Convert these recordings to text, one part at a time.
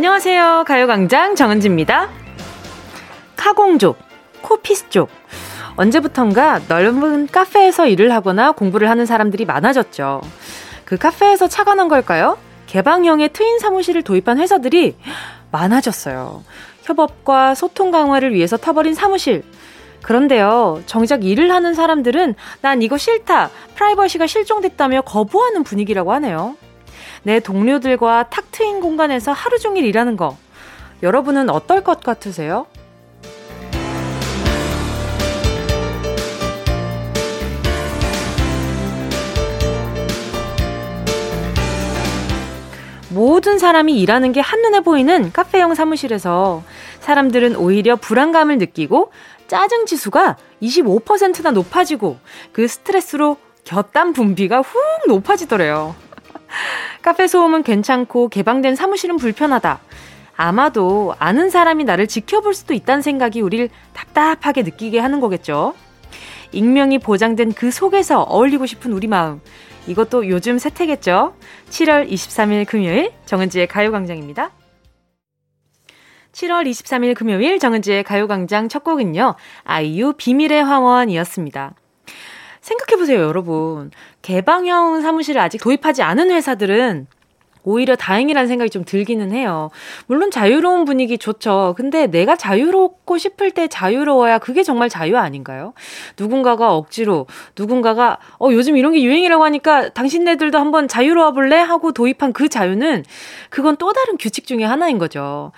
안녕하세요. 가요광장 정은지입니다. 카공족, 코피스족. 언제부턴가 넓은 카페에서 일을 하거나 공부를 하는 사람들이 많아졌죠. 그 카페에서 난 걸까요? 개방형의 트윈 사무실을 도입한 회사들이 많아졌어요. 협업과 소통 강화를 위해서 타버린 사무실. 그런데요, 정작 일을 하는 사람들은 난 이거 싫다, 프라이버시가 실종됐다며 거부하는 분위기라고 하네요. 내 동료들과 탁 트인 공간에서 하루 종일 일하는 거. 여러분은 어떨 것 같으세요? 모든 사람이 일하는 게 한눈에 보이는 카페형 사무실에서 사람들은 오히려 불안감을 느끼고 짜증 지수가 25%나 높아지고 그 스트레스로 곁땀 분비가 훅 높아지더래요. 카페 소음은 괜찮고 개방된 사무실은 불편하다. 아마도 아는 사람이 나를 지켜볼 수도 있다는 생각이 우릴 답답하게 느끼게 하는 거겠죠. 익명이 보장된 그 속에서 어울리고 싶은 우리 마음. 이것도 요즘 세태겠죠? 7월 23일 금요일 정은지의 가요광장입니다. 7월 23일 금요일 정은지의 가요광장 첫 곡은요. 아이유 비밀의 화원이었습니다. 생각해보세요, 여러분. 개방형 사무실을 아직 도입하지 않은 회사들은 오히려 다행이라는 생각이 좀 들기는 해요. 물론 자유로운 분위기 좋죠. 근데 내가 자유롭고 싶을 때 자유로워야 그게 정말 자유 아닌가요? 누군가가 억지로, 누군가가, 어, 요즘 이런 게 유행이라고 하니까 당신네들도 한번 자유로워 볼래? 하고 도입한 그 자유는 그건 또 다른 규칙 중에 하나인 거죠.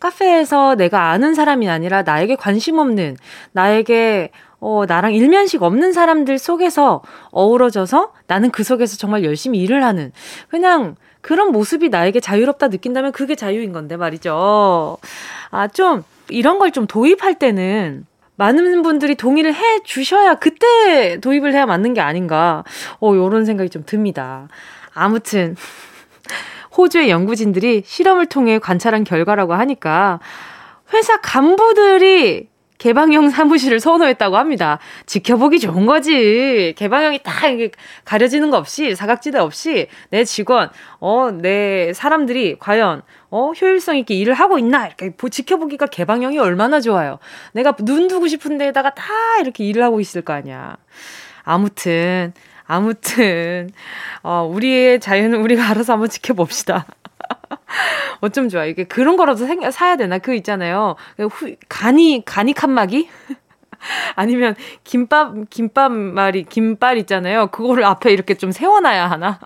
카페에서 내가 아는 사람이 아니라 나에게 관심 없는, 나에게 어, 나랑 일면식 없는 사람들 속에서 어우러져서 나는 그 속에서 정말 열심히 일을 하는 그냥 그런 모습이 나에게 자유롭다 느낀다면 그게 자유인 건데 말이죠. 아, 좀 이런 걸 좀 도입할 때는 많은 분들이 동의를 해 주셔야 그때 도입을 해야 맞는 게 아닌가. 어, 요런 생각이 좀 듭니다. 아무튼 호주의 연구진들이 실험을 통해 관찰한 결과라고 하니까 회사 간부들이 개방형 사무실을 선호했다고 합니다. 지켜보기 좋은 거지. 개방형이 딱 가려지는 거 없이 사각지대 없이 내 직원, 어, 내 사람들이 과연 어, 효율성 있게 일을 하고 있나 이렇게 지켜보기가 개방형이 얼마나 좋아요. 내가 눈 두고 싶은 데에다가 다 이렇게 일을 하고 있을 거 아니야. 아무튼 아무튼 어, 우리의 자유는 우리가 알아서 한번 지켜봅시다. 어쩜 좋아. 이게 그런 거라도 생, 사야 되나? 그 있잖아요. 후, 간이, 간이 칸막이? 아니면 김밥, 김밥 말이, 김발 있잖아요. 그거를 앞에 이렇게 좀 세워놔야 하나?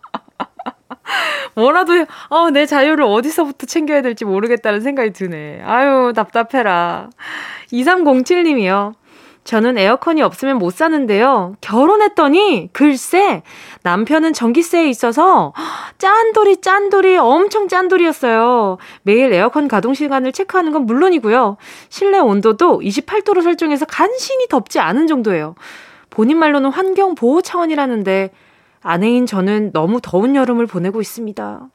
뭐라도, 어, 내 자유를 어디서부터 챙겨야 될지 모르겠다는 생각이 드네. 아유, 답답해라. 2307님이요. 저는 에어컨이 없으면 못 사는데요. 결혼했더니 글쎄 남편은 전기세에 있어서 짠돌이 짠돌이 엄청 짠돌이였어요. 매일 에어컨 가동 시간을 체크하는 건 물론이고요. 실내 온도도 28도로 설정해서 간신히 덥지 않은 정도예요. 본인 말로는 환경 보호 차원이라는데 아내인 저는 너무 더운 여름을 보내고 있습니다.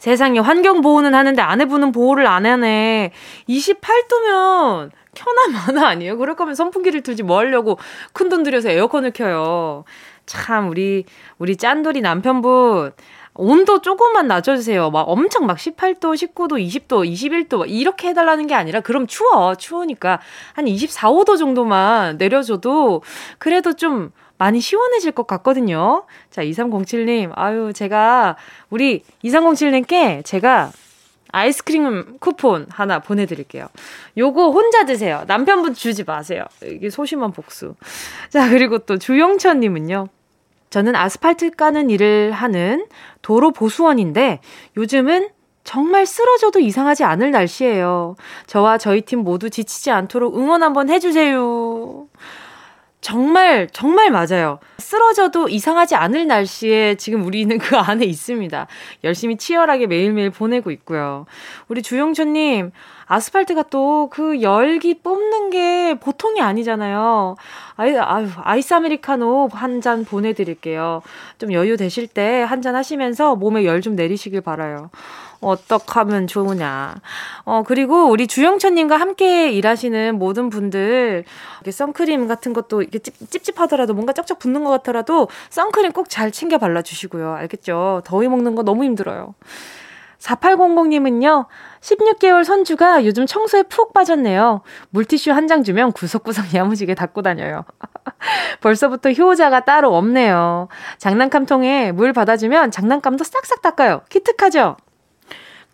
세상에 환경 보호는 하는데 아내분은 보호를 안 하네. 28도면 켜나 마나 아니에요? 그럴 거면 선풍기를 틀지 뭐 하려고 큰 돈 들여서 에어컨을 켜요. 참, 우리, 우리 짠돌이 남편분, 온도 조금만 낮춰주세요. 막 엄청 막 18도, 19도, 20도, 21도 이렇게 해달라는 게 아니라 그럼 추워. 추우니까 한 24, 5도 정도만 내려줘도 그래도 좀 많이 시원해질 것 같거든요. 자, 2307님, 아유, 제가 우리 2307님께 제가 아이스크림 쿠폰 하나 보내드릴게요. 요거 혼자 드세요. 남편분 주지 마세요. 이게 소심한 복수. 자, 그리고 또 주영천님은요. 저는 아스팔트 까는 일을 하는 도로 보수원인데 요즘은 정말 쓰러져도 이상하지 않을 날씨예요. 저와 저희 팀 모두 지치지 않도록 응원 한번 해주세요. 정말, 정말 맞아요. 쓰러져도 이상하지 않을 날씨에 지금 우리는 그 안에 있습니다. 열심히 치열하게 매일매일 보내고 있고요. 우리 주영초님, 아스팔트가 또 그 열기 뽑는 게 보통이 아니잖아요. 아이, 아유, 아이스 아메리카노 한 잔 보내드릴게요. 좀 여유 되실 때 한 잔 하시면서 몸에 열 좀 내리시길 바라요. 어떻게 하면 좋으냐. 어, 그리고 우리 주영천님과 함께 일하시는 모든 분들, 이렇게 선크림 같은 것도 이렇게 찝, 찝하더라도 뭔가 쩍쩍 붙는 것 같더라도 선크림 꼭 잘 챙겨 발라주시고요. 알겠죠? 더위 먹는 거 너무 힘들어요. 4800님은요, 16개월 손주가 요즘 청소에 푹 빠졌네요. 물티슈 한 장 주면 구석구석 야무지게 닦고 다녀요. 벌써부터 효자가 따로 없네요. 장난감통에 물 받아주면 장난감도 싹싹 닦아요. 기특하죠?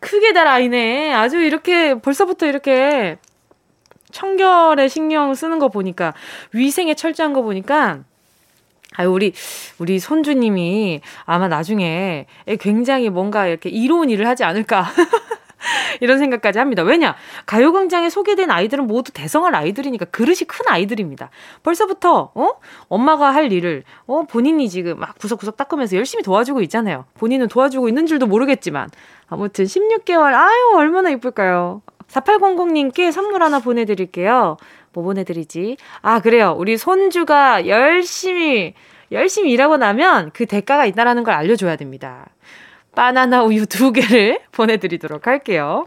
크게 달 아이네. 아주 이렇게 벌써부터 이렇게 청결에 신경 쓰는 거 보니까 위생에 철저한 거 보니까 아유, 우리, 우리 손주님이 아마 나중에 굉장히 뭔가 이렇게 이로운 일을 하지 않을까. 이런 생각까지 합니다. 왜냐? 가요광장에 소개된 아이들은 모두 대성할 아이들이니까 그릇이 큰 아이들입니다. 벌써부터, 어? 엄마가 할 일을, 어? 본인이 지금 막 구석구석 닦으면서 열심히 도와주고 있잖아요. 본인은 도와주고 있는 줄도 모르겠지만. 아무튼 16개월, 아유, 얼마나 이쁠까요? 4800님께 선물 하나 보내드릴게요. 뭐 보내드리지? 아, 그래요. 우리 손주가 열심히, 열심히 일하고 나면 그 대가가 있다라는 걸 알려줘야 됩니다. 바나나 우유 두 개를 보내드리도록 할게요.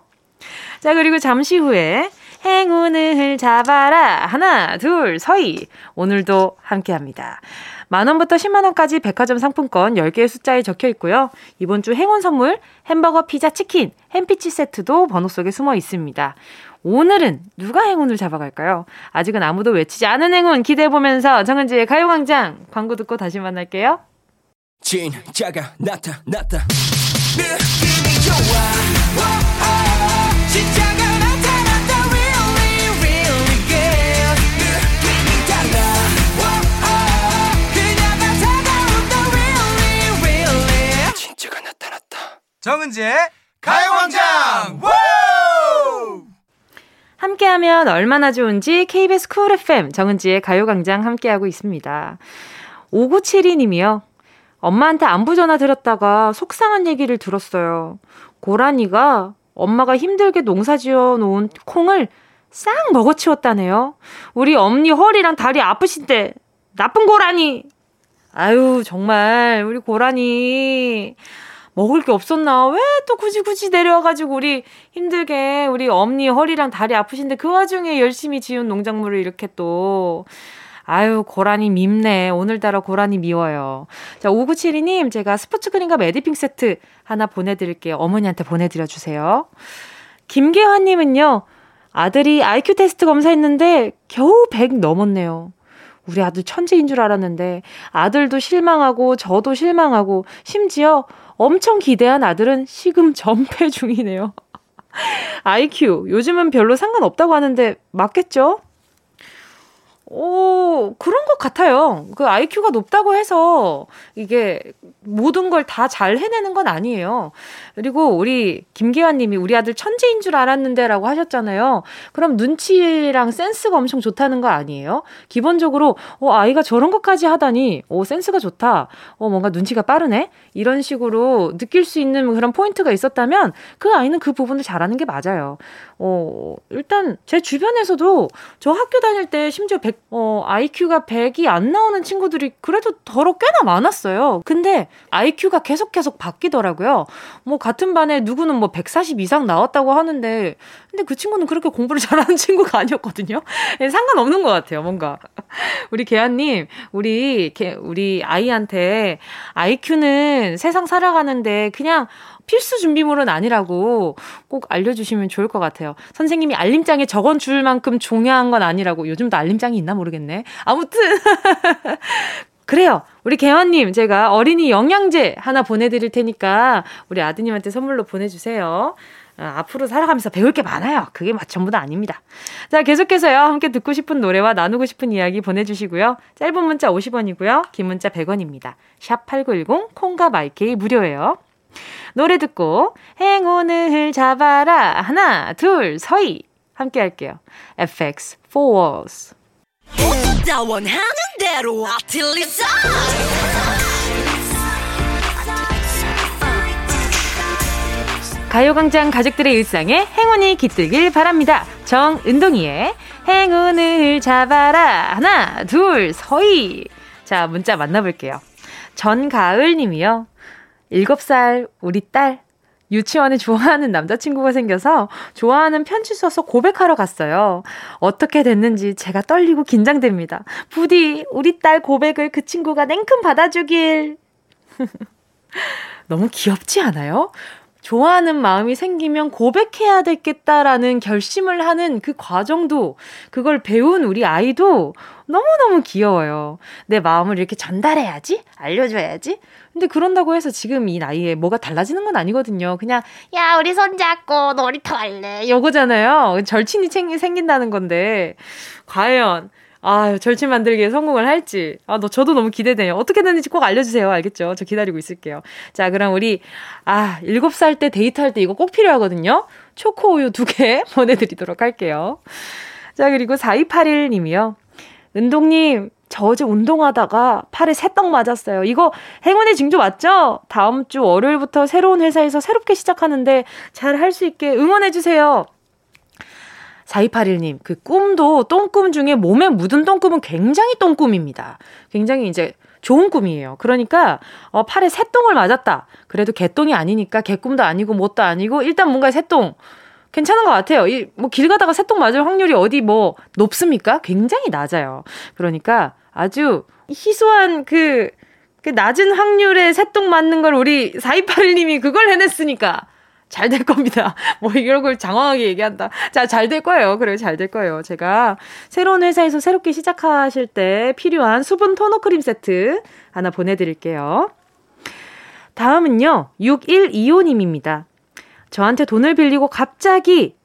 자, 그리고 잠시 후에 행운을 잡아라. 하나, 둘, 서희. 오늘도 함께 합니다. 만원부터 10만원까지 백화점 상품권 10개의 숫자에 적혀 있고요. 이번 주 행운 선물 햄버거, 피자, 치킨, 햄피치 세트도 번호 속에 숨어 있습니다. 오늘은 누가 행운을 잡아갈까요? 아직은 아무도 외치지 않은 행운 기대해보면서 정은지의 가요광장 광고 듣고 다시 만날게요. 진짜가 나타났다. 느낌이 좋아. 오, 오, 진짜가 나타났다. Really, really good. 느낌이 달라. 오, 오, 그녀가 다가온다. Really, really. 진짜가 나타났다. 정은지의 가요광장. 함께하면 얼마나 좋은지 KBS 쿨 FM 정은지의 가요광장 함께하고 있습니다. 5972님이요. 엄마한테 안부 전화 드렸다가 속상한 얘기를 들었어요. 고라니가 엄마가 힘들게 농사 지어 놓은 콩을 싹 먹어치웠다네요. 우리 엄니 허리랑 다리 아프신데 나쁜 고라니. 아유 정말 우리 고라니 먹을 게 없었나? 왜 또 굳이 굳이 내려와가지고 우리 힘들게 우리 엄니 허리랑 다리 아프신데 그 와중에 열심히 지은 농작물을 이렇게 또 아유, 고라니 밉네. 오늘따라 고라니 미워요. 자, 5972님, 제가 스포츠 크림과 매디핑 세트 하나 보내드릴게요. 어머니한테 보내드려주세요. 김계환님은요, 아들이 IQ 테스트 검사했는데 겨우 100 넘었네요. 우리 아들 천재인 줄 알았는데 아들도 실망하고 저도 실망하고 심지어 엄청 기대한 아들은 시금 전폐 중이네요. IQ 요즘은 별로 상관없다고 하는데 맞겠죠? 오, 그런 것 같아요. 그 IQ가 높다고 해서 이게 모든 걸 다 잘 해내는 건 아니에요. 그리고 우리 김기환 님이 우리 아들 천재인 줄 알았는데 라고 하셨잖아요. 그럼 눈치랑 센스가 엄청 좋다는 거 아니에요? 기본적으로, 어, 아이가 저런 것까지 하다니, 어, 센스가 좋다. 어, 뭔가 눈치가 빠르네? 이런 식으로 느낄 수 있는 그런 포인트가 있었다면 그 아이는 그 부분을 잘하는 게 맞아요. 어, 일단 제 주변에서도 저 학교 다닐 때 심지어 100, 어, IQ가 100이 안 나오는 친구들이 그래도 더러 꽤나 많았어요. 근데 IQ가 계속 계속 바뀌더라고요. 뭐 같은 반에 누구는 뭐 140 이상 나왔다고 하는데 근데 그 친구는 그렇게 공부를 잘하는 친구가 아니었거든요. 예, 상관없는 것 같아요, 뭔가. 우리 개한님, 우리, 개, 우리 아이한테 IQ는 세상 살아가는데 그냥 필수 준비물은 아니라고 꼭 알려주시면 좋을 것 같아요. 선생님이 알림장에 적어 줄 만큼 중요한 건 아니라고. 요즘도 알림장이 있나 모르겠네. 아무튼. 그래요. 우리 개원님, 제가 어린이 영양제 하나 보내드릴 테니까 우리 아드님한테 선물로 보내주세요. 어, 앞으로 살아가면서 배울 게 많아요. 그게 전부 다 아닙니다. 자, 계속해서요. 함께 듣고 싶은 노래와 나누고 싶은 이야기 보내주시고요. 짧은 문자 50원이고요. 긴 문자 100원입니다. 샵 8910, 콩과 마이케이 무료예요. 노래 듣고 행운을 잡아라. 하나, 둘, 서희. 함께 할게요. FX, Four Walls. 가요광장 가족들의 일상에 행운이 깃들길 바랍니다. 정은동이의 행운을 잡아라. 하나, 둘, 서희. 자, 문자 만나볼게요. 전가을 님이요. 7살 우리 딸 유치원에 좋아하는 남자친구가 생겨서 좋아하는 편지 써서 고백하러 갔어요. 어떻게 됐는지 제가 떨리고 긴장됩니다. 부디 우리 딸 고백을 그 친구가 냉큼 받아주길. 너무 귀엽지 않아요? 좋아하는 마음이 생기면 고백해야 되겠다라는 결심을 하는 그 과정도, 그걸 배운 우리 아이도 너무너무 귀여워요. 내 마음을 이렇게 전달해야지? 알려줘야지? 근데 그런다고 해서 지금 이 나이에 뭐가 달라지는 건 아니거든요. 그냥, 야, 우리 손잡고 놀이터 갈래. 요거잖아요. 절친이 생긴다는 건데, 과연, 아, 절친 만들기에 성공을 할지. 아, 너, 저도 너무 기대돼요. 어떻게 되는지 꼭 알려주세요. 알겠죠? 저 기다리고 있을게요. 자, 그럼 우리, 아, 7살 때 데이트할 때 이거 꼭 필요하거든요? 초코우유 두개 보내드리도록 할게요. 자, 그리고 4281님이요. 은동님, 저 어제 운동하다가 팔에 새떡 맞았어요. 이거 행운의 징조 맞죠? 다음 주 월요일부터 새로운 회사에서 새롭게 시작하는데 잘 할 수 있게 응원해주세요. 4281님, 그 꿈도 똥꿈 중에 몸에 묻은 똥꿈은 굉장히 똥꿈입니다. 굉장히 이제 좋은 꿈이에요. 그러니까, 어, 팔에 새똥을 맞았다. 그래도 개똥이 아니니까 개꿈도 아니고 뭣도 아니고 일단 뭔가 새똥. 괜찮은 것 같아요. 이, 뭐, 길 가다가 새똥 맞을 확률이 어디 뭐, 높습니까? 굉장히 낮아요. 그러니까 아주 희소한 그, 그 낮은 확률의 새똥 맞는 걸 우리 4281님이 그걸 해냈으니까. 잘 될 겁니다. 뭐 이런 걸 장황하게 얘기한다. 자, 잘 될 거예요. 그래요. 잘 될 거예요. 제가 새로운 회사에서 새롭게 시작하실 때 필요한 수분 토너 크림 세트 하나 보내드릴게요. 다음은요. 6125님입니다. 저한테 돈을 빌리고 갑자기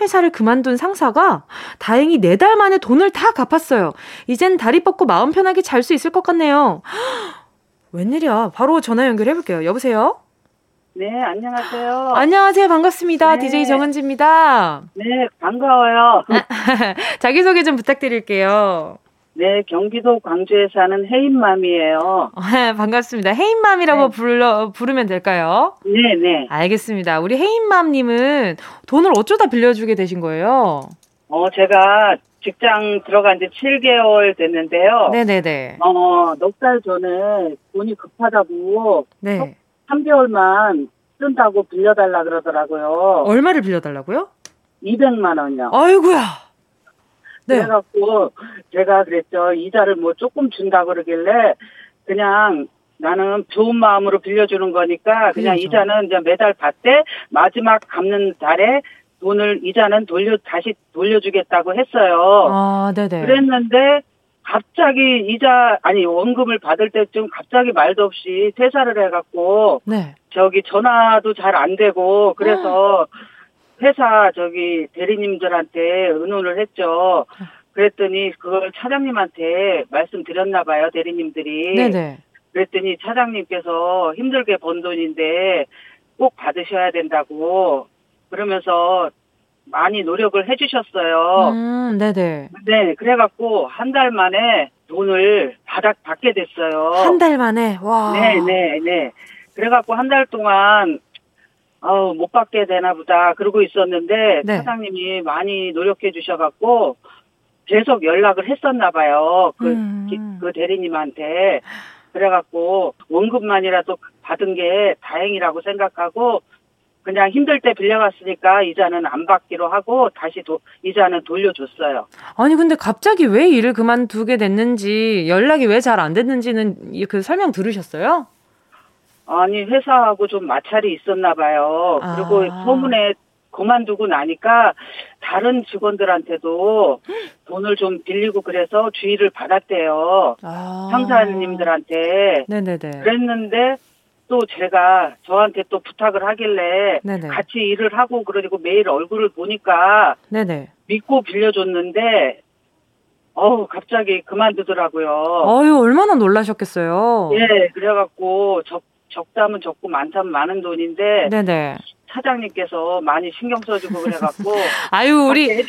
회사를 그만둔 상사가 다행히 네 달 만에 돈을 다 갚았어요. 이젠 다리 뻗고 마음 편하게 잘 수 있을 것 같네요. 웬일이야. 바로 전화 연결해 볼게요. 여보세요? 네, 안녕하세요. 안녕하세요. 반갑습니다. 네. DJ 정은지입니다. 네, 반가워요. 자기소개 좀 부탁드릴게요. 네, 경기도 광주에 사는 혜인맘이에요. 네, 반갑습니다. 혜인맘이라고 네. 불러, 부르면 될까요? 네, 네. 알겠습니다. 우리 혜인맘님은 돈을 어쩌다 빌려주게 되신 거예요? 어, 제가 직장 들어간 지 7개월 됐는데요. 네 네 네. 어, 넉 달 전에 돈이 급하다고 네. 3개월만 쓴다고 빌려달라 그러더라고요. 얼마를 빌려달라고요? 200만 원요. 아이구야. 네. 그래갖고 제가 그랬죠. 이자를 뭐 조금 준다 그러길래 그냥 나는 좋은 마음으로 빌려주는 거니까 그냥 그렇죠. 이자는 이제 매달 받되 마지막 갚는 달에 돈을 이자는 돌려 다시 돌려주겠다고 했어요. 아, 네네. 그랬는데 갑자기 이자 아니 원금을 받을 때쯤 갑자기 말도 없이 퇴사를 해갖고 네. 저기 전화도 잘 안 되고 그래서 회사 저기 대리님들한테 의논을 했죠. 그랬더니 그걸 차장님한테 말씀드렸나 봐요 대리님들이. 네네. 그랬더니 차장님께서 힘들게 번 돈인데 꼭 받으셔야 된다고 그러면서 많이 노력을 해주셨어요. 음, 네네. 네, 그래갖고 한 달 만에 돈을 받아, 받게 됐어요. 한 달 만에? 와. 네, 네, 네. 그래갖고 한 달 동안, 어, 못 받게 되나 보다. 그러고 있었는데, 네. 사장님이 많이 노력해 주셔갖고, 계속 연락을 했었나 봐요. 그, 음. 그 대리님한테. 그래갖고, 원금만이라도 받은 게 다행이라고 생각하고, 그냥 힘들 때 빌려갔으니까 이자는 안 받기로 하고 다시 도, 이자는 돌려줬어요. 아니 근데 갑자기 왜 일을 그만두게 됐는지 연락이 왜 잘 안 됐는지는 그 설명 들으셨어요? 아니 회사하고 좀 마찰이 있었나 봐요. 아. 그리고 소문에 그만두고 나니까 다른 직원들한테도 돈을 좀 빌리고 그래서 주의를 받았대요. 아. 상사님들한테. 네네네. 그랬는데 또 제가 저한테 또 부탁을 하길래 네네. 같이 일을 하고 그러고 매일 얼굴을 보니까 네네. 믿고 빌려줬는데 어우 갑자기 그만두더라고요. 어유 얼마나 놀라셨겠어요. 예, 그래갖고 적 적다면 적고 많다면 많은 돈인데 네네. 사장님께서 많이 신경 써주고 그래갖고 아유 우리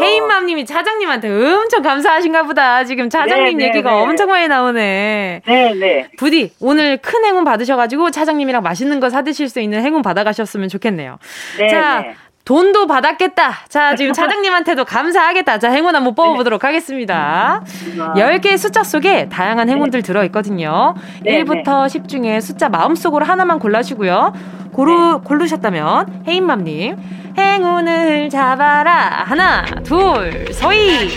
혜인맘님이 차장님한테 엄청 감사하신가 보다 지금 차장님 네, 네 얘기가 네. 엄청 많이 나오네 네네 네. 부디 오늘 큰 행운 받으셔가지고 차장님이랑 맛있는 거 사드실 수 있는 행운 받아가셨으면 좋겠네요 네, 자 네. 돈도 받았겠다. 자, 지금 차장님한테도 감사하겠다. 자, 행운 한번 뽑아보도록 네. 하겠습니다. 음, 10개의 숫자 속에 다양한 행운들 네. 들어있거든요. 네, 1부터 10 중에 숫자 마음속으로 하나만 골라주고요. 고르, 고르셨다면, 헤인맘님, 행운을 잡아라. 하나, 둘, 서희.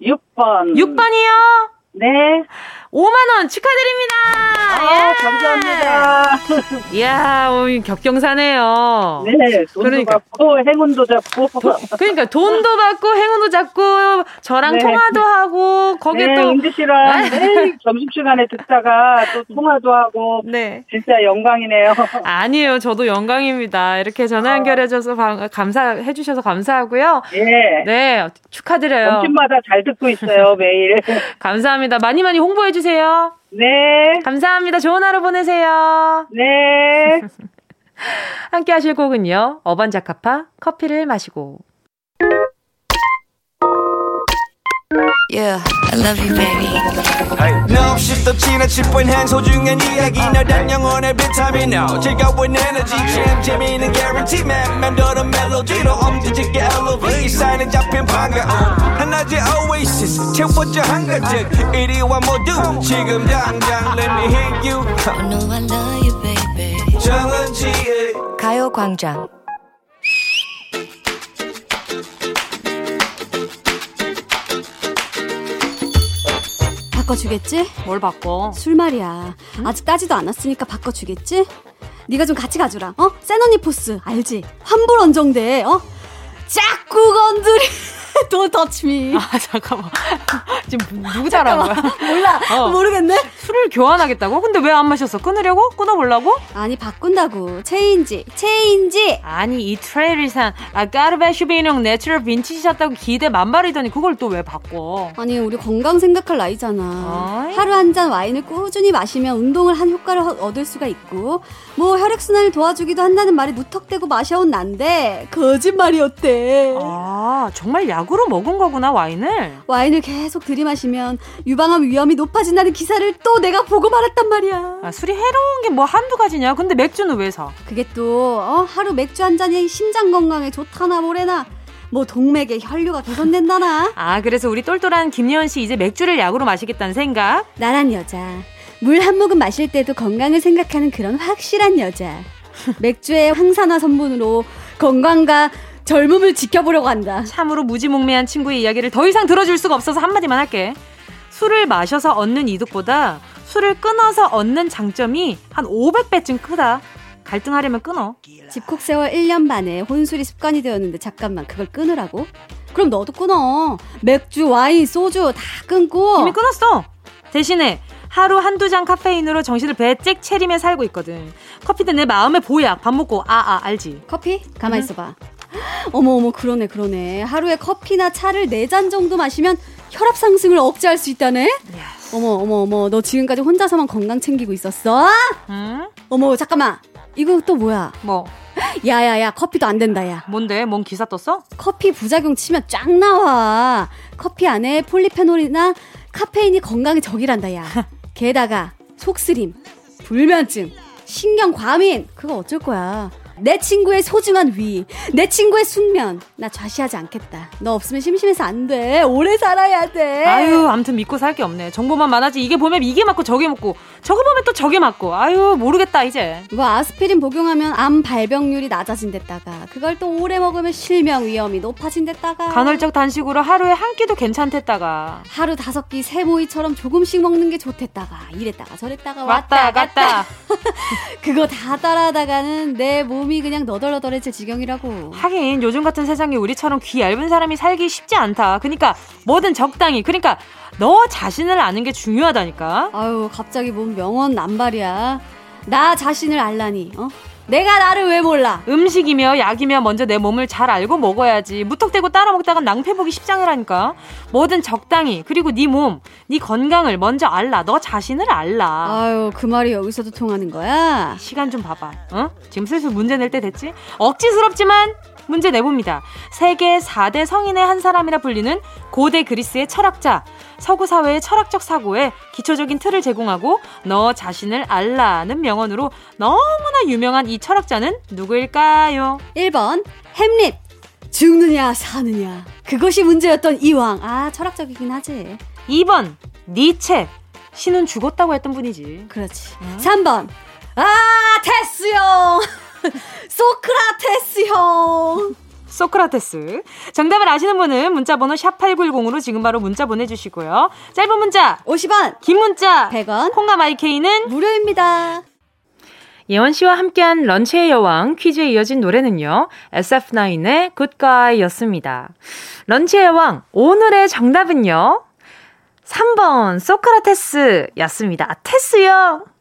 6번. 6번이요? 네. 5만원 축하드립니다! 아, 예. 감사합니다. 이야, 격경사네요. 네, 돈도 그러니까. 받고, 행운도 잡고. 그러니까 돈도 받고, 행운도 잡고, 저랑 네. 통화도 하고, 거기에 네, 또. 은지 씨랑 매일 점심시간에 듣다가 또 통화도 하고. 네. 진짜 영광이네요. 아니에요. 저도 영광입니다. 이렇게 전화 어. 연결해줘서 감사해주셔서 감사하고요. 네. 네, 축하드려요. 점심마다 잘 듣고 있어요, 매일. 감사합니다. 많이 많이 홍보해 주세요. 네. 감사합니다. 좋은 하루 보내세요. 네. 함께 하실 곡은요. 어반자카파 커피를 마시고. Yeah, I love you, baby. No, 없이 또 지나칠 뻔 한 소중한 이야기. 너란 영혼의 비타민 No 즐거운 에너지 참 재미있는 guarantee man. 맘대로 멜로디로 엄지짓게 elevate. 사인은 잡힌 반가움 하나의 oasis. 채워져 한가득 이리와 모두 지금 당장 let me hit you. I know I love you, baby. 정은지의 가요광장 바꿔주겠지? 뭘 바꿔? 술 말이야. 응? 아직 따지도 않았으니까 바꿔주겠지? 네가 좀 같이 가주라. 어? 센언니 포스 알지? 환불 원정대. 어? 자꾸 건드리. Don't touch me. 아, 잠깐만. 지금 누구 잘한 거야? 몰라. 어. 모르겠네. 술을 교환하겠다고? 근데 왜 안 마셨어? 끊으려고? 끊어보려고? 아니, 바꾼다고. Change. Change. 아니, 이탈리아산. 아, Cabernet Sauvignon natural vintage 샀다고 기대 만발이더니 그걸 또 왜 바꿔? 아니, 우리 건강 생각할 나이잖아. 어이? 하루 한 잔 와인을 꾸준히 마시면 운동을 한 효과를 얻을 수가 있고, 뭐 혈액순환을 도와주기도 한다는 말이 무턱대고 마셔온 난데, 거짓말이었대. 아, 정말 약 약으로 먹은 거구나 와인을. 와인을 계속 들이마시면 유방암 위험이 높아진다는 기사를 또 내가 보고 말았단 말이야. 아, 술이 해로운 게 뭐 한두 가지냐? 근데 맥주는 왜 사? 그게 또 어, 하루 맥주 한 잔이 심장 건강에 좋다나 뭐래나. 뭐 동맥에 혈류가 개선된다나. 아 그래서 우리 똘똘한 김예원 씨 이제 맥주를 약으로 마시겠다는 생각? 나란 여자 물 한 모금 마실 때도 건강을 생각하는 그런 확실한 여자. 맥주의 황산화 성분으로 건강과 젊음을 지켜보려고 한다. 참으로 무지몽매한 친구의 이야기를 더 이상 들어줄 수가 없어서 한마디만 할게. 술을 마셔서 얻는 이득보다 술을 끊어서 얻는 장점이 한 500배쯤 크다. 갈등하려면 끊어. 집콕 세월 1년 반에 혼술이 습관이 되었는데 잠깐만 그걸 끊으라고? 그럼 너도 끊어. 맥주, 와인, 소주 다 끊고. 이미 끊었어. 대신에 하루 한두 잔 카페인으로 정신을 배째 채리며 살고 있거든. 커피는 내 마음의 보약. 밥 먹고 아아 아, 알지? 커피? 가만 있어봐. 어머 어머 그러네 그러네. 하루에 커피나 차를 네 잔 정도 마시면 혈압 상승을 억제할 수 있다네? Yes. 어머 어머 어머 너 지금까지 혼자서만 건강 챙기고 있었어? 응? 어머 잠깐만. 이거 또 뭐야? 뭐? 야야야 커피도 안 된다 야. 뭔데? 뭔 기사 떴어? 커피 부작용 치면 쫙 나와. 커피 안에 폴리페놀이나 카페인이 건강에 적이란다 야. 게다가 속쓰림 불면증 신경 과민. 그거 어쩔 거야 내 친구의 소중한 위, 내 친구의 숙면. 나 좌시하지 않겠다. 너 없으면 심심해서 안 돼. 오래 살아야 돼. 아유, 암튼 믿고 살 게 없네. 정보만 많아지. 이게 보면 이게 맞고 저게 맞고, 저거 보면 또 저게 맞고. 아유, 모르겠다, 이제. 뭐 아스피린 복용하면 암 발병률이 낮아진댔다가, 그걸 또 오래 먹으면 실명 위험이 높아진댔다가. 간헐적 단식으로 하루에 한 끼도 괜찮댔다가. 하루 다섯 끼 세모이처럼 조금씩 먹는 게 좋댔다가, 이랬다가 저랬다가 왔다, 왔다 갔다. 그거 다 따라하다가는 내 몸, 몸이 그냥 너덜너덜해질 지경이라고. 하긴 요즘 같은 세상에 우리처럼 귀 얇은 사람이 살기 쉽지 않다. 그러니까 뭐든 적당히. 그러니까 너 자신을 아는 게 중요하다니까. 아유 갑자기 뭔 명언 남발이야. 나 자신을 알라니. 어? 내가 나를 왜 몰라? 음식이며 약이며 먼저 내 몸을 잘 알고 먹어야지. 무턱대고 따라 먹다가 낭패 보기 십장이라니까. 뭐든 적당히 그리고 네 몸, 네 건강을 먼저 알라. 너 자신을 알라. 아유 그 말이 여기서도 통하는 거야? 시간 좀 봐봐. 어? 지금 슬슬 문제 낼 때 됐지? 억지스럽지만 문제 내봅니다. 세계 4대 성인의 한 사람이라 불리는 고대 그리스의 철학자, 서구 사회의 철학적 사고에 기초적인 틀을 제공하고 너 자신을 알라는 명언으로 너무나 유명한 이 철학자는 누구일까요? 1번 햄릿. 죽느냐 사느냐. 그것이 문제였던 이왕. 아 철학적이긴 하지. 2번 니체. 신은 죽었다고 했던 분이지. 그렇지. 어? 3번 아 테스 형 소크라테스 형 소크라테스. 정답을 아시는 분은 문자번호 샵8910으로 지금 바로 문자 보내주시고요. 짧은 문자 50원, 긴 문자 100원, 콩감 IK는 무료입니다. 예원 씨와 함께한 런치의 여왕 퀴즈에 이어진 노래는요. SF9의 굿가이 였습니다. 런치의 여왕 오늘의 정답은요. 3번 소크라테스 였습니다. 테스요.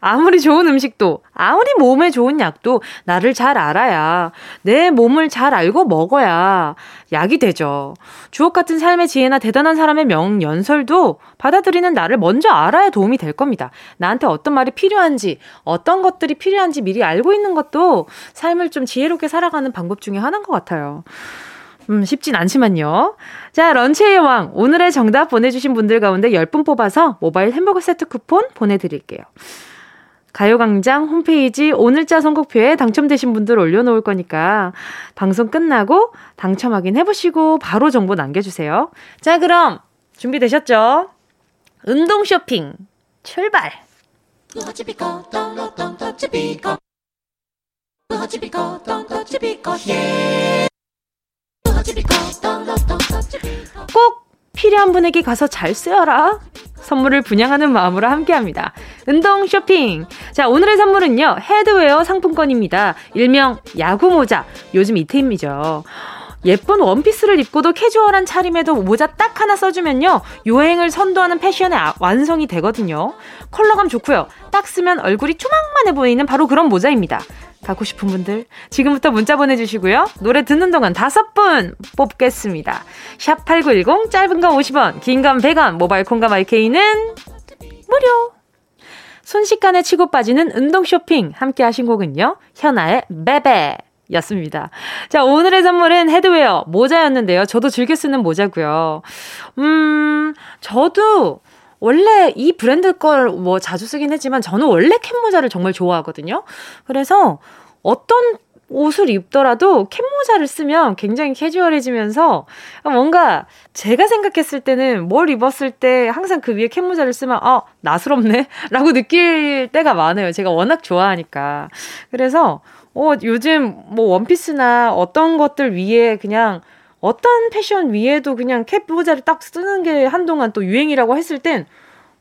아무리 좋은 음식도, 아무리 몸에 좋은 약도 나를 잘 알아야, 내 몸을 잘 알고 먹어야 약이 되죠. 주옥 같은 삶의 지혜나 대단한 사람의 명연설도 받아들이는 나를 먼저 알아야 도움이 될 겁니다. 나한테 어떤 말이 필요한지, 어떤 것들이 필요한지 미리 알고 있는 것도 삶을 좀 지혜롭게 살아가는 방법 중에 하나인 것 같아요. 음, 쉽진 않지만요. 자, 런치의 왕. 오늘의 정답 보내주신 분들 가운데 10분 뽑아서 모바일 햄버거 세트 쿠폰 보내드릴게요. 가요광장 홈페이지 오늘자 선곡표에 당첨되신 분들 올려놓을 거니까 방송 끝나고 당첨 확인해보시고 바로 정보 남겨주세요. 자, 그럼 준비되셨죠? 운동 쇼핑 출발! 꼭 필요한 분에게 가서 잘 쓰여라. 선물을 분양하는 마음으로 함께 합니다. 운동 쇼핑. 자, 오늘의 선물은요, headwear 상품권입니다. 일명 야구 모자. 요즘 잇템이죠. 예쁜 원피스를 입고도 캐주얼한 차림에도 모자 딱 하나 써주면요. 유행을 선도하는 패션의 아, 완성이 되거든요. 컬러감 좋고요. 딱 쓰면 얼굴이 조막만해 보이는 바로 그런 모자입니다. 갖고 싶은 분들 지금부터 문자 보내주시고요. 노래 듣는 동안 다섯 분 뽑겠습니다. 샵 8910 짧은 건 50원 긴 건 100원 모바일 콩과 마이케이는 무료 순식간에 치고 빠지는 운동 쇼핑 함께 하신 곡은요. 현아의 베베 였습니다. 자, 오늘의 선물은 headwear, 모자였는데요. 저도 즐겨 쓰는 모자고요. 음, 저도 원래 이 브랜드 걸 뭐 자주 쓰긴 했지만 저는 원래 캡모자를 정말 좋아하거든요. 그래서 어떤 옷을 입더라도 캡모자를 쓰면 굉장히 캐주얼해지면서 뭔가 제가 생각했을 때는 뭘 입었을 때 항상 그 위에 캡모자를 쓰면 아, 나스럽네? 라고 느낄 때가 많아요. 제가 워낙 좋아하니까. 그래서 어, 요즘 뭐 원피스나 어떤 것들 위에 그냥 어떤 패션 위에도 그냥 캡 모자를 딱 쓰는 게 한동안 또 유행이라고 했을 땐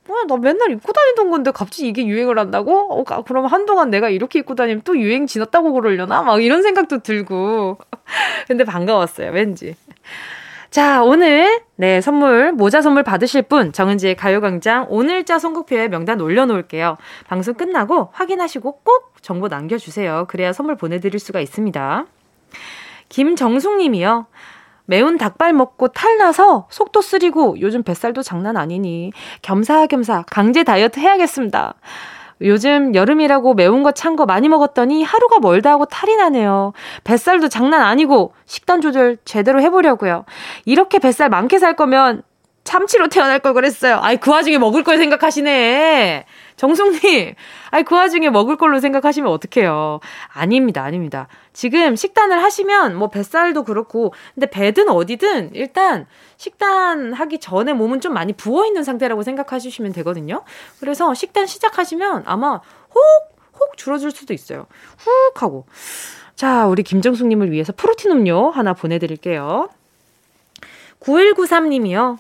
뭐야 나 맨날 입고 다니던 건데 갑자기 이게 유행을 한다고? 어, 그럼 한동안 내가 이렇게 입고 다니면 또 유행 지났다고 그러려나? 막 이런 생각도 들고. 근데 반가웠어요 왠지. 자 오늘 네 선물 모자 선물 받으실 분 정은지의 가요광장 오늘자 선곡표에 명단 올려놓을게요. 방송 끝나고 확인하시고 꼭 정보 남겨주세요. 그래야 선물 보내드릴 수가 있습니다. 김정숙님이요 매운 닭발 먹고 탈나서 속도 쓰리고 요즘 뱃살도 장난 아니니 겸사겸사 강제 다이어트 해야겠습니다. 요즘 여름이라고 매운 거 찬 거 많이 먹었더니 하루가 멀다 하고 탈이 나네요. 뱃살도 장난 아니고 식단 조절 제대로 해보려고요. 이렇게 뱃살 많게 살 거면 참치로 태어날 걸 그랬어요. 아이, 그 와중에 먹을 걸 생각하시네. 정숙님, 아이, 그 와중에 먹을 걸로 생각하시면 어떡해요. 아닙니다, 아닙니다. 지금 식단을 하시면 뭐 뱃살도 그렇고, 근데 배든 어디든 일단 식단 하기 전에 몸은 좀 많이 부어있는 상태라고 생각하시면 되거든요. 그래서 식단 시작하시면 아마 혹, 혹 줄어들 수도 있어요. 훅 하고. 자, 우리 김정숙님을 위해서 프로틴 음료 하나 보내드릴게요. 9193님이요.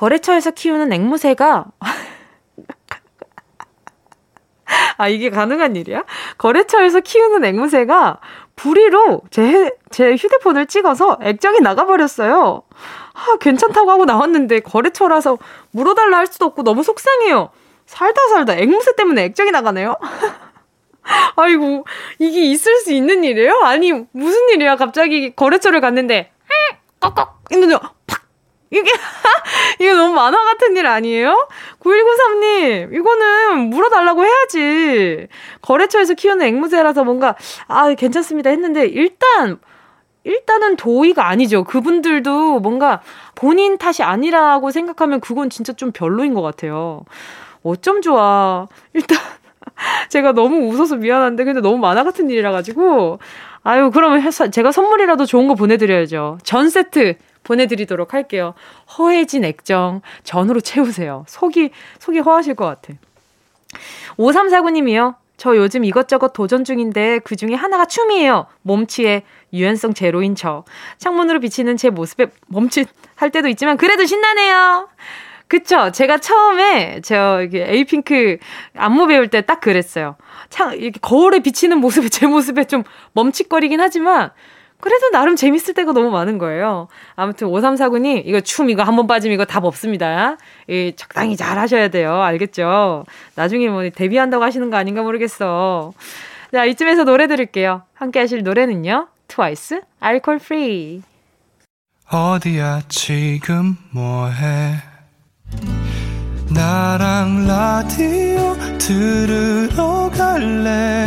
거래처에서 키우는 앵무새가 아, 이게 가능한 일이야? 거래처에서 키우는 앵무새가 부리로 제, 제 휴대폰을 찍어서 액정이 나가버렸어요. 아, 괜찮다고 하고 나왔는데 거래처라서 물어달라 할 수도 없고 너무 속상해요. 살다 살다 앵무새 때문에 액정이 나가네요? 아이고, 이게 있을 수 있는 일이에요? 아니, 무슨 일이야? 갑자기 거래처를 갔는데, 꺽꺽! 이러면 팍! 이게, 이게 너무 만화 같은 일 아니에요? 9193님, 이거는 물어달라고 해야지. 거래처에서 키우는 앵무새라서 뭔가, 아, 괜찮습니다 했는데, 일단, 일단은 도의가 아니죠. 그분들도 뭔가 본인 탓이 아니라고 생각하면 그건 진짜 좀 별로인 것 같아요. 어쩜 좋아. 일단, 제가 너무 웃어서 미안한데, 근데 너무 만화 같은 일이라 가지고, 아유, 그러면 제가 선물이라도 좋은 거 보내드려야죠. 전 세트 보내드리도록 할게요. 허해진 액정 전으로 채우세요. 속이, 속이 허하실 것 같아. 5349님이요. 저 요즘 이것저것 도전 중인데 그 중에 하나가 춤이에요. 몸치의 유연성 제로인 저. 창문으로 비치는 제 모습에 멈칫할 때도 있지만 그래도 신나네요. 그쵸. 제가 처음에 저 에이핑크 안무 배울 때 딱 그랬어요. 창, 이렇게 거울에 비치는 모습에 제 모습에 좀 멈칫거리긴 하지만 그래도 나름 재밌을 때가 너무 많은 거예요. 아무튼 5349님, 이거 춤 이거 한 번 빠지면 이거 답 없습니다. 이 적당히 잘 하셔야 돼요. 알겠죠? 나중에 뭐 데뷔한다고 하시는 거 아닌가 모르겠어. 자, 이쯤에서 노래 들을게요. 함께 하실 노래는요. 트와이스, Alcohol-Free. 어디야 지금 뭐해? 나랑 라디오 들으러 갈래?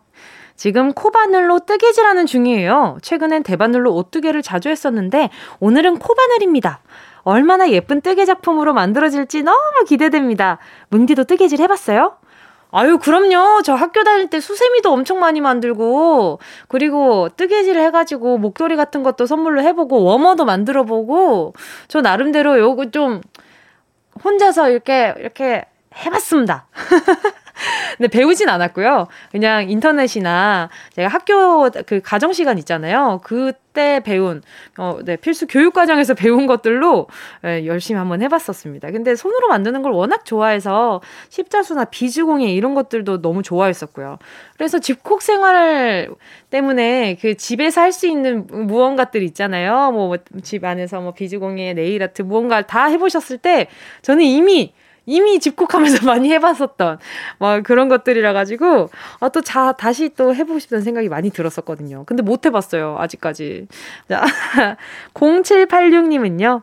지금 코바늘로 뜨개질하는 중이에요. 최근엔 대바늘로 옷뜨개를 자주 했었는데 오늘은 코바늘입니다. 얼마나 예쁜 뜨개 작품으로 만들어질지 너무 기대됩니다. 문디도 뜨개질 해봤어요? 아유, 그럼요. 저 학교 다닐 때 수세미도 엄청 많이 만들고, 그리고 뜨개질 해가지고 목도리 같은 것도 선물로 해보고, 워머도 만들어보고, 저 나름대로 요거 좀 혼자서 이렇게, 이렇게 해봤습니다. 근데 배우진 않았고요. 그냥 인터넷이나 제가 학교 그 가정 시간 있잖아요. 그때 배운 어, 네, 필수 교육 과정에서 배운 것들로 네, 열심히 한번 해봤었습니다. 근데 손으로 만드는 걸 워낙 좋아해서 십자수나 비즈공예 이런 것들도 너무 좋아했었고요. 그래서 집콕 생활 때문에 그 집에서 할 수 있는 무언가들 있잖아요. 뭐 집 안에서 뭐 비즈공예, 네일 아트 무언가 다 해보셨을 때 저는 이미 이미 집콕하면서 많이 해봤었던 막 그런 것들이라 가지고 아, 또 자, 다시 또 해보고 싶다는 생각이 많이 들었었거든요. 근데 못 해봤어요 아직까지. 자 0786님은요.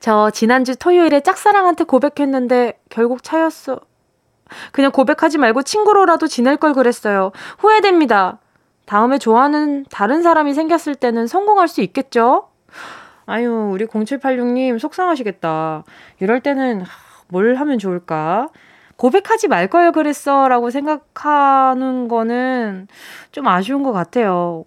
저 지난주 토요일에 짝사랑한테 고백했는데 결국 차였어. 그냥 고백하지 말고 친구로라도 지낼 걸 그랬어요. 후회됩니다. 다음에 좋아하는 다른 사람이 생겼을 때는 성공할 수 있겠죠? 아유, 우리 0786님 속상하시겠다. 이럴 때는 뭘 하면 좋을까? 고백하지 말 걸 그랬어 라고 생각하는 거는 좀 아쉬운 것 같아요.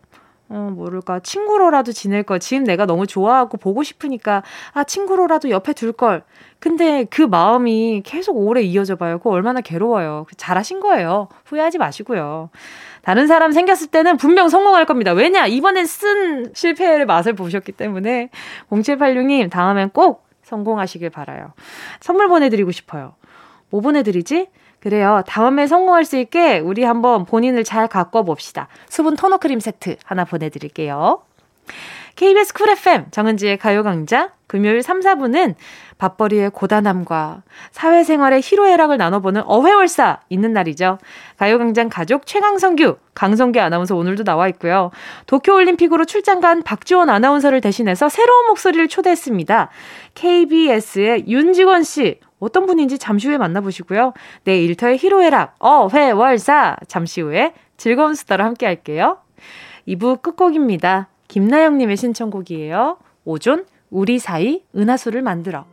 어, 모를까. 친구로라도 지낼 걸. 지금 내가 너무 좋아하고 보고 싶으니까, 아, 친구로라도 옆에 둘 걸. 근데 그 마음이 계속 오래 이어져 봐요. 그거 얼마나 괴로워요. 잘하신 거예요. 후회하지 마시고요. 다른 사람 생겼을 때는 분명 성공할 겁니다. 왜냐? 이번엔 쓴 실패의 맛을 보셨기 때문에. 0786님, 다음엔 꼭 성공하시길 바라요. 선물 보내드리고 싶어요. 뭐 보내드리지? 그래요. 다음에 성공할 수 있게 우리 한번 본인을 잘 가꿔 봅시다. 수분 토너 크림 세트 하나 보내드릴게요. KBS 쿨 FM 정은지의 가요광장 금요일 3, 4분은 밥벌이의 고단함과 사회생활의 희로애락을 나눠보는 어회월사 있는 날이죠. 가요광장 가족 최강성규, 강성규 아나운서 오늘도 나와 있고요. 도쿄올림픽으로 출장 간 박지원 아나운서를 대신해서 새로운 목소리를 초대했습니다. KBS의 윤지원 씨, 어떤 분인지 잠시 후에 만나보시고요. 내 일터의 희로애락, 어회월사 잠시 후에 즐거운 수다로 함께 할게요. 2부 끝곡입니다. 김나영님의 신청곡이에요. 오존, 우리 사이, 은하수를 만들어.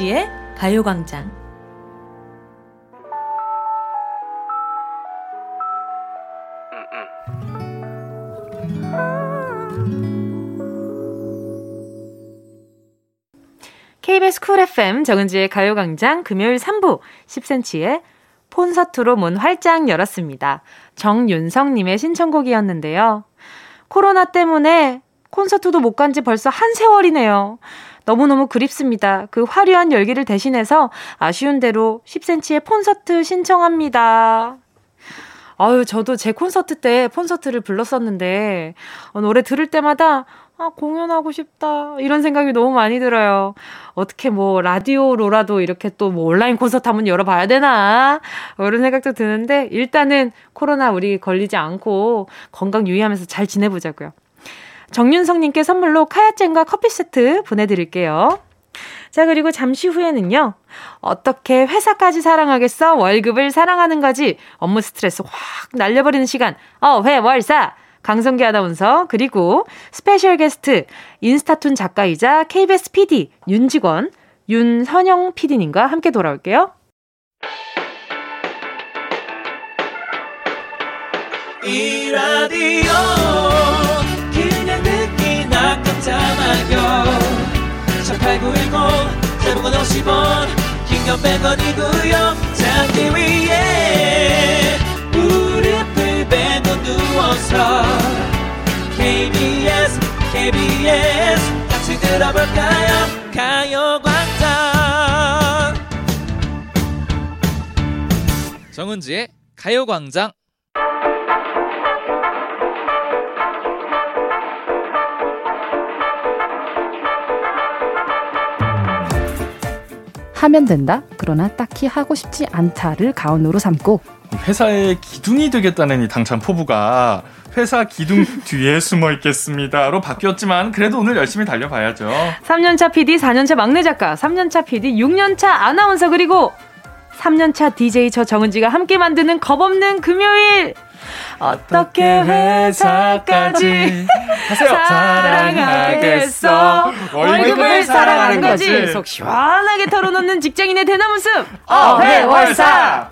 정은지의 가요광장 KBS 쿨 FM 정은지의 가요광장 금요일 3부 10cm의 콘서트로 문 활짝 열었습니다. 정윤성님의 신청곡이었는데요. 코로나 때문에 콘서트도 못 간 지 벌써 한 세월이네요. 너무너무 그립습니다. 그 화려한 열기를 대신해서 아쉬운 대로 10cm의 콘서트 신청합니다. 아유, 저도 제 콘서트 때 콘서트를 불렀었는데, 어, 노래 들을 때마다, 아, 공연하고 싶다. 이런 생각이 너무 많이 들어요. 어떻게 뭐, 라디오로라도 이렇게 또 뭐 온라인 콘서트 한번 열어봐야 되나? 뭐 이런 생각도 드는데, 일단은 코로나 우리 걸리지 않고 건강 유의하면서 잘 지내보자고요. 정윤성님께 선물로 카야잼과 커피 세트 보내드릴게요. 자, 그리고 잠시 후에는요. 어떻게 회사까지 사랑하겠어? 월급을 사랑하는 거지. 업무 스트레스 확 날려버리는 시간. 어, 회, 월 사. 강성규 아나운서, 그리고 스페셜 게스트, 인스타툰 작가이자 KBS PD, 윤직원, 윤선영 PD님과 함께 돌아올게요. 이 라디오 듣기나 깜짝마요 18910 대목원 50원. 긴건 100원이고요. 잠기 위에 무릎을 베고 누워서 KBS KBS 같이 들어볼까요? 가요광장. 정은지의 가요광장 하면 된다. 그러나 딱히 하고 싶지 않다를 가온으로 삼고 회사의 기둥이 되겠다는 이 당찬 포부가 회사 기둥 뒤에 숨어 있겠습니다로 바뀌었지만 그래도 오늘 열심히 달려봐야죠. 3년차 PD, 4년차 막내 작가, 3년차 PD, 6년차 아나운서 그리고 3년차 DJ 저 정은지가 함께 만드는 겁없는 금요일 어떻게 회사까지 사랑하겠어? 월급을 사랑하는 거지. 속 시원하게 털어놓는 직장인의 대나무 숲. 어회월사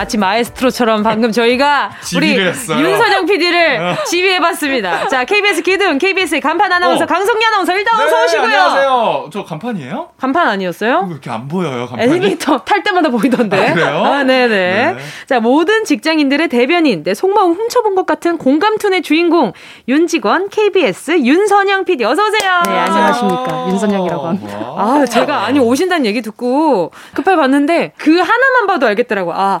마치 마에스트로처럼 방금 저희가 우리 윤선영 PD를 어. 지휘해봤습니다. 자, KBS 기둥, KBS 간판 아나운서 어. 강성기 아나운서 일단 네, 어서 오시고요. 안녕하세요. 저 간판이에요? 간판 아니었어요? 왜 이렇게 안 보여요, 간판이? 엘리베이터 탈 때마다 보이던데. 아, 그래요? 아, 네네. 네. 자, 모든 직장인들의 대변인, 내 속마음 훔쳐본 것 같은 공감툰의 주인공, 윤직원, KBS 윤선영 PD. 어서오세요. 네, 안녕하십니까. 윤선영이라고 합니다. 아, 제가, 아니, 오신다는 얘기 듣고 급하게 봤는데 그 하나만 봐도 알겠더라고. 아,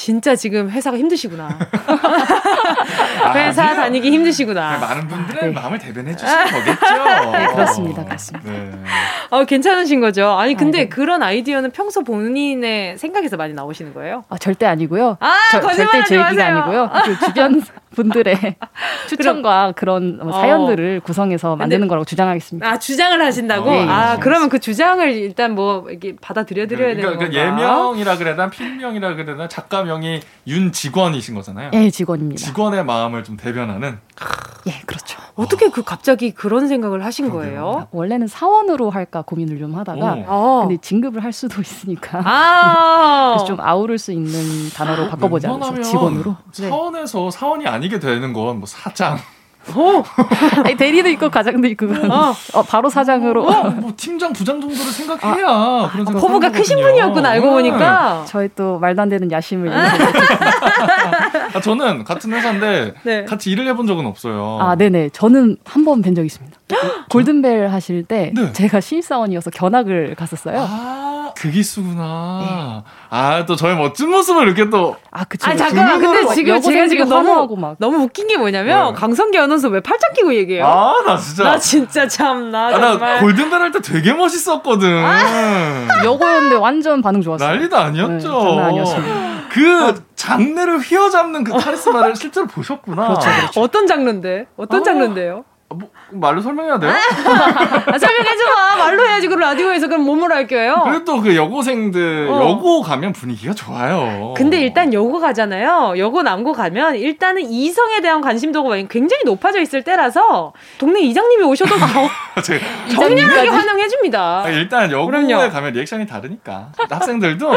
진짜 지금 회사가 힘드시구나. 회사 아, 다니기 힘드시구나. 네, 많은 분들의 네. 마음을 대변해 주신 거겠죠. 네, 그렇습니다. 그렇습니다. 네. 어, 괜찮으신 거죠. 아니, 근데 아, 네. 그런 아이디어는 평소 본인의 생각에서 많이 나오시는 거예요? 아, 절대 아니고요. 아, 저, 절대 제 얘기가 아니고요. 그 주변 분들의 추천과 그런 뭐 사연들을 어. 구성해서 만드는 거라고 주장하겠습니다. 아 주장을 하신다고? 네, 아 네. 그러면 그 주장을 일단 뭐 이렇게 받아들여 드려야 되는 그러니까, 그러니까 예명이라 그래나 필명이라 그래나 작가명 이 윤직원이신 거잖아요. 예, 직원입니다. 직원의 마음을 좀 대변하는. 예, 그렇죠. 어떻게 그 갑자기 그런 생각을 하신 거예요? 원래는 사원으로 할까 고민을 좀 하다가 어. 근데 진급을 할 수도 있으니까 아~ 그래서 좀 아우를 수 있는 단어로 바꿔보자 직원으로 사원에서 네. 사원이 아니게 되는 건 뭐 사장 어? 아니, 대리도 있고 과장도 있고 어. 어, 바로 사장으로 어, 뭐 팀장 부장 정도를 생각해야 아, 그런 생각 포부가 크신 분이었구나 알고 네. 보니까 저희 또 말도 안 되는 야심을 아, 저는 같은 회사인데 네. 같이 일을 해본 적은 없어요 아 네네 저는 한 번 뵌 적 있습니다 골든벨 하실 때 네. 제가 신입사원이어서 견학을 갔었어요 아. 그 기수구나. 네. 아, 또 저의 멋진 모습을 이렇게 또. 아, 그쵸. 아, 잠깐만. 근데 지금 제가 지금 너무, 막. 너무 웃긴 게 뭐냐면, 네. 강성기 아나운서 왜 팔짱 끼고 얘기해요? 아, 나 진짜. 나 진짜 참, 나. 아, 나 골든벨 할 때 되게 멋있었거든. 아. 여고였는데 완전 반응 좋았어요. 난리도 아니었죠. 네, 장난 아니었습니다. 그 어. 장르를 휘어잡는 그 카리스마를 실제로 보셨구나. 그렇죠, 그렇죠. 어떤 장르인데? 어떤 어. 장르인데요? 뭐 말로 설명해야 돼요? 아, 설명해줘봐. 말로 해야지. 그럼 라디오에서 그럼 몸으로 할게요. 그리고 또그 여고생들 어. 여고 가면 분위기가 좋아요. 근데 일단 여고 가잖아요. 여고 남고 가면 일단은 이성에 대한 관심도가 굉장히 높아져 있을 때라서 동네 이장님이 오셔도 정량하게 환영해줍니다. 일단 여고에 그럼요. 가면 리액션이 다르니까 학생들도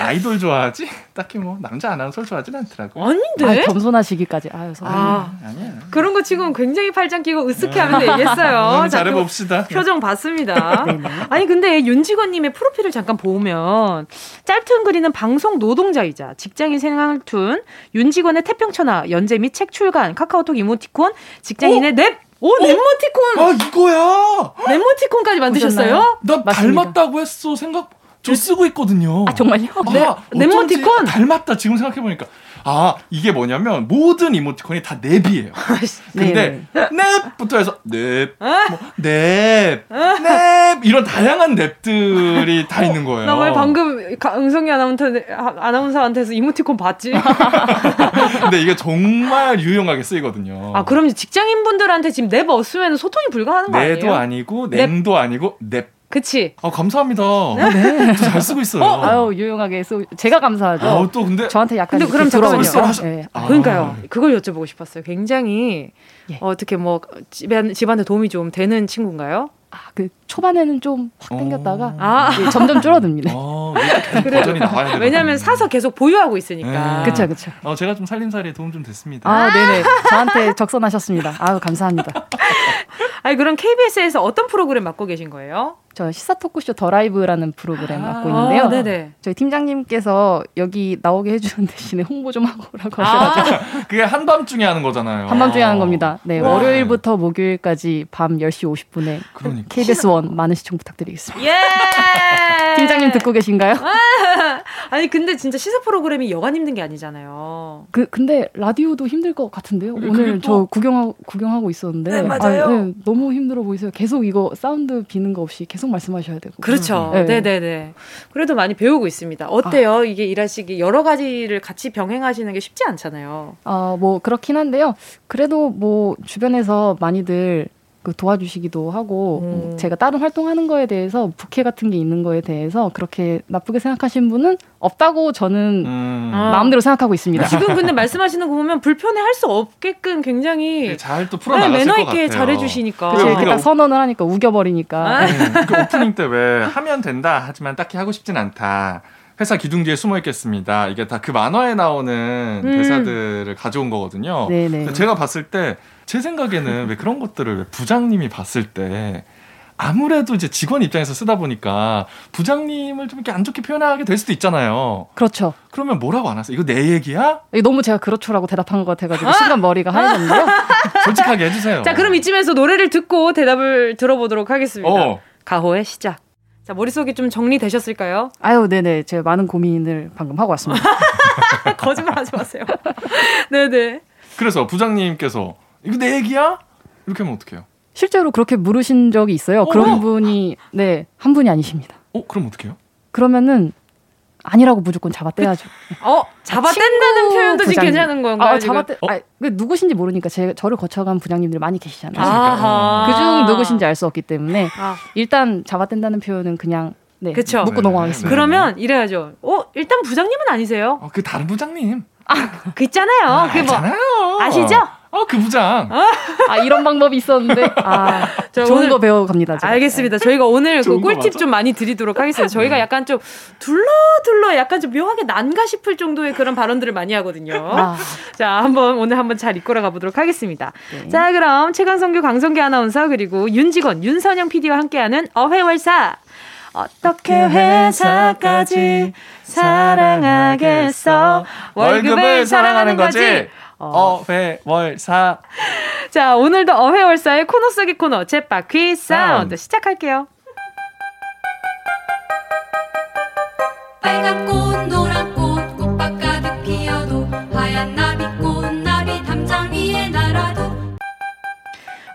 아이돌 좋아하지? 딱히 뭐 남자 아나운서 좋아하진 않더라고. 아닌데? 아, 겸손하시기까지. 아유, 아, 아니야. 그런 거 지금 굉장히 팔짱 끼고 으쓱해 하면서 얘기했어요. 잘해봅시다. 표정 봤습니다. 아니 근데 윤직원님의 프로필을 잠깐 보면 짤툰 그리는 방송 노동자이자 직장인 생활툰 윤직원의 태평천하 연재 및 책 출간 카카오톡 이모티콘 직장인의 오? 냅 오, 넷모티콘! 아, 이거야! 넷모티콘까지 만드셨어요? 나 맞습니다. 닮았다고 했어. 생각, 저 쓰고 있거든요. 아, 정말요? 네, 아, 넷모티콘? 닮았다. 지금 생각해보니까. 아, 이게 뭐냐면 모든 이모티콘이 다 넵이에요. 근데 넵부터 해서 넵, 뭐, 넵, 넵 이런 다양한 넵들이 다 있는 거예요. 나 왜 방금 응성이 아나운서 아나운서 한테서 이모티콘 봤지? 근데 이게 정말 유용하게 쓰이거든요. 아, 그럼 직장인 분들한테 지금 넵 없으면 소통이 불가하는 거 아니에요? 네도 아니고 냄도 아니고 넵. 그치. 아, 감사합니다. 네. 잘 쓰고 있어요. 어? 아유, 유용하게 쓰 제가 감사하죠. 아, 또 근데. 저한테 약간. 근데 그럼 잠깐만요. 네. 아, 그러니까요. 그걸 여쭤보고 싶었어요. 굉장히, 예. 어떻게 뭐, 집안, 집안에 도움이 좀 되는 친구인가요? 아, 그 초반에는 좀 확 땡겼다가 아. 점점 줄어듭니다. 어, 버전이 나와야 왜냐하면 사서 계속 보유하고 있으니까. 그렇죠, 그렇죠. 어, 제가 좀 살림살이에 도움 좀 됐습니다. 아, 네네. 저한테 적선하셨습니다. 아유, 감사합니다. 아니 그럼 KBS에서 어떤 프로그램 맡고 계신 거예요? 저 시사 토크쇼 더 라이브라는 프로그램 아~ 맡고 있는데요. 네네. 저희 팀장님께서 여기 나오게 해주는 대신에 홍보 좀 하고라고 하셔가지고. 아~ 그게 한밤중에 하는 거잖아요. 한밤중에 하는 겁니다. 네, 와. 월요일부터 목요일까지 밤 10시 50분에 그러니까. KBS 원 많은 시청 부탁드리겠습니다. 예! 팀장님 듣고 계신가요? 아니 근데 진짜 시사 프로그램이 여간 힘든 게 아니잖아요. 그 근데 라디오도 힘들 것 같은데요. 오늘 저 구경하고 구경하고 있었는데 네, 맞아요. 아, 네, 너무 힘들어 보이세요. 계속 이거 사운드 비는 거 없이 계속 말씀하셔야 되고. 그렇죠. 네, 네, 네. 네. 그래도 많이 배우고 있습니다. 어때요? 아. 이게 일하시기 여러 가지를 같이 병행하시는 게 쉽지 않잖아요. 아, 뭐 그렇긴 한데요. 그래도 뭐 주변에서 많이들 그 도와주시기도 하고 음. 제가 다른 활동하는 거에 대해서 부캐 같은 게 있는 거에 대해서 그렇게 나쁘게 생각하신 분은 없다고 저는 음. 마음대로 생각하고 있습니다. 지금 근데 말씀하시는 거 보면 불편해 할 수 없게끔 굉장히 네, 잘또 풀어 나갔을 네, 매너 있게 잘해 주시니까. 그치, 이렇게 딱 선언을 하니까 우겨 버리니까. 아. 네, 그 오프닝 때 왜 하면 된다 하지만 딱히 하고 싶진 않다. 회사 기둥 뒤에 숨어 있겠습니다. 이게 다 그 만화에 나오는 음. 대사들을 가져온 거거든요. 네네. 제가 봤을 때 제 생각에는 왜 그런 것들을 부장님이 봤을 때 아무래도 이제 직원 입장에서 쓰다 보니까 부장님을 좀 이렇게 안 좋게 표현하게 될 수도 있잖아요. 그렇죠. 그러면 뭐라고 안 하세요? 이거 내 얘기야? 이거 너무 제가 그렇죠라고 대답한 것 같아가지고 순간 머리가 하얘졌는데요. 솔직하게 해주세요. 자, 그럼 이쯤에서 노래를 듣고 대답을 들어보도록 하겠습니다. 어. 가호의 시작. 자, 머릿속이 좀 정리되셨을까요? 아유, 네네. 제가 많은 고민을 방금 하고 왔습니다. 거짓말 하지 마세요. 네네. 그래서 부장님께서, 이거 내 얘기야? 이렇게 하면 어떡해요? 실제로 그렇게 물으신 적이 있어요. 그런 분이, 네, 한 분이 아니십니다. 어, 그럼 어떡해요? 그러면은 아니라고 무조건 잡아떼야죠. 어, 잡아뗀다는 표현도 지금 괜찮은 건가요? 아, 잡아떼, 어? 아, 그 누구신지 모르니까 제, 저를 거쳐간 부장님들 많이 계시잖아요. 그중 누구신지 알 수 없기 때문에 아. 일단 잡아뗀다는 표현은 그냥 네, 그쵸. 묻고 네, 넘어가겠습니다. 그러면 이래야죠. 어, 일단 부장님은 아니세요? 어, 그 다른 부장님. 아, 그 있잖아요. 아, 그뭐 있잖아요. 아시죠? 어, 그 부장. 아, 이런 방법이 있었는데. 아, 좋은 오늘, 거 배워 갑니다. 제가. 알겠습니다. 저희가 오늘 그 꿀팁 좀 많이 드리도록 하겠습니다. 저희가 네. 약간 좀 둘러둘러 약간 좀 묘하게 난가 싶을 정도의 그런 발언들을 많이 하거든요. 아. 자, 한번 오늘 한번 잘 이끌어 가보도록 하겠습니다. 네. 자, 그럼 최강성규 강성기 아나운서 그리고 윤직원 윤선영 PD와 함께하는 어회월사. 어떻게 회사까지 사랑하겠어? 월급을 사랑하는 거지. 어. 회월사 자, 오늘도 어회월사의 코너 속의 코너, 챗바퀴 사운드 시작할게요. 빨간 꽃, 노란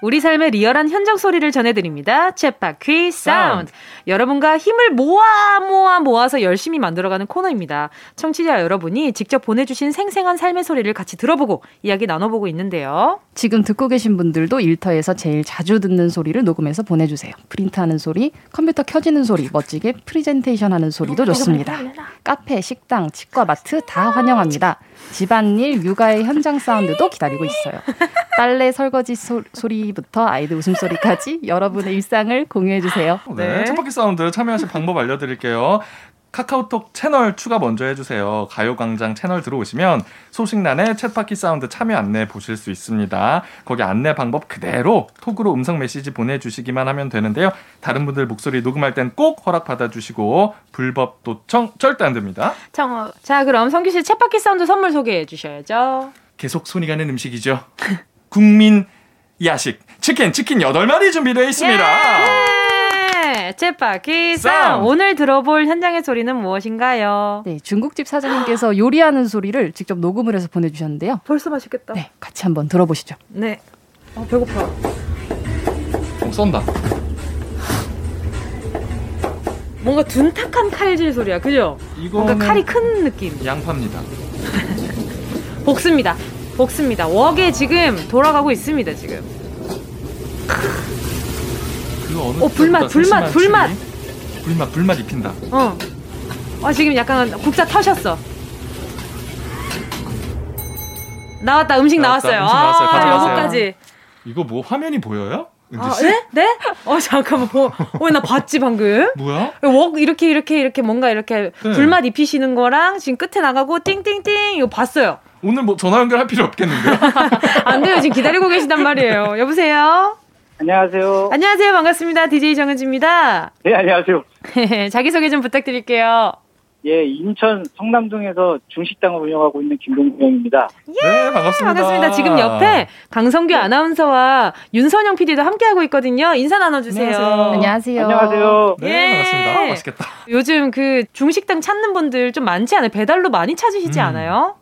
우리 삶의 리얼한 현장 소리를 전해드립니다. 쳇바퀴 사운드. 여러분과 힘을 모아 모아 모아서 열심히 만들어가는 코너입니다. 청취자 여러분이 직접 보내주신 생생한 삶의 소리를 같이 들어보고 이야기 나눠보고 있는데요. 지금 듣고 계신 분들도 일터에서 제일 자주 듣는 소리를 녹음해서 보내주세요. 프린트하는 소리, 컴퓨터 켜지는 소리, 멋지게 프리젠테이션 하는 소리도 좋습니다. 카페, 식당, 치과, 마트 다 환영합니다. 집안일, 육아의 현장 사운드도 기다리고 있어요. 빨래 설거지 소리부터 아이들 웃음소리까지 여러분의 일상을 공유해주세요. 네. 네. 사운드 참여하실 방법 알려드릴게요. 카카오톡 채널 추가 먼저 해주세요. 가요광장 채널 들어오시면 소식란에 쳇바퀴 사운드 참여 안내 보실 수 있습니다. 거기 안내 방법 그대로 톡으로 음성 메시지 보내주시기만 하면 되는데요. 다른 분들 목소리 녹음할 땐 꼭 허락 받아주시고 불법 도청 절대 안 됩니다. 자, 자 그럼 성규 씨 챗바퀴 사운드 선물 소개해 주셔야죠. 계속 손이 가는 음식이죠. 국민 야식 치킨 치킨 8마리 준비되어 있습니다. 예! 챗바퀴 쌈 오늘 들어볼 현장의 소리는 무엇인가요? 네, 중국집 사장님께서 요리하는 소리를 직접 녹음을 해서 보내주셨는데요. 벌써 맛있겠다. 네, 같이 한번 들어보시죠. 네. 아, 배고파. 어, 쏜다. 뭔가 둔탁한 칼질 소리야, 그죠? 뭔가 칼이 큰 느낌. 양파입니다. 볶습니다. 볶습니다. 웍에 지금 돌아가고 있습니다, 지금. 그 어느 어, 불맛, 불맛, 불맛. 불맛, 불맛 입힌다. 어. 아, 지금 약간 국자 터셨어. 나왔다, 음식 나왔다, 나왔어요. 음식 나왔어요. 아, 여기까지. 이거 뭐 화면이 보여요? 아, 네? 네? 어, 잠깐만, 보, 어, 나 봤지, 방금. 뭐야? 웍, 이렇게, 이렇게, 이렇게 뭔가 이렇게 네. 불맛 입히시는 거랑 지금 끝에 나가고 띵띵띵, 이거 봤어요. 오늘 뭐 전화 연결할 필요 없겠는데요? 안 돼요. 지금 기다리고 계시단 말이에요. 여보세요? 안녕하세요. 안녕하세요. 반갑습니다. DJ 정은지입니다. 네, 안녕하세요. 자기소개 좀 부탁드릴게요. 예, 인천 성남동에서 중식당을 운영하고 있는 김동경입니다. 예, 네, 반갑습니다. 반갑습니다. 지금 옆에 강성규 네. 아나운서와 윤선영 PD도 함께하고 있거든요. 인사 나눠주세요. 안녕하세요. 안녕하세요. 네, 예. 반갑습니다. 맛있겠다. 요즘 그 중식당 찾는 분들 좀 많지 않아요? 배달로 많이 찾으시지 음. 않아요?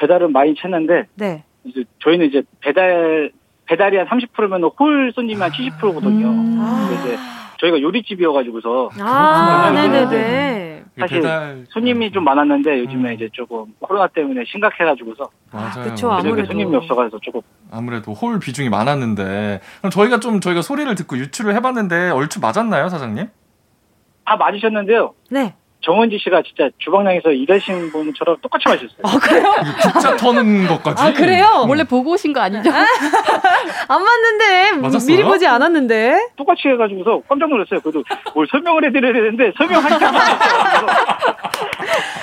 배달은 많이 찾는데 네. 이제 저희는 이제 배달 배달이 한 30%면 홀 손님이 한 70%거든요. 음. 아. 이제 저희가 요리집이어가지고서 아, 네네네. 사실 배달... 손님이 좀 많았는데 요즘에 음. 이제 조금 코로나 때문에 심각해가지고서 맞아요. 그쵸, 아무래도 손님이 없어가지고 조금 아무래도 홀 비중이 많았는데 그럼 저희가 좀 저희가 소리를 듣고 유출을 해봤는데 얼추 맞았나요, 사장님? 아 맞으셨는데요. 네. 정원지 씨가 진짜 주방장에서 일하시는 분처럼 똑같이 마셨어요. 아, 그래요? 국자 터는 것까지. 아, 그래요? 원래 보고 오신 거 아니죠? 안 맞는데. 맞았어요? 미리 보지 않았는데. 똑같이 해가지고서 깜짝 놀랐어요. 그래도 뭘 설명을 해드려야 되는데 설명하니까.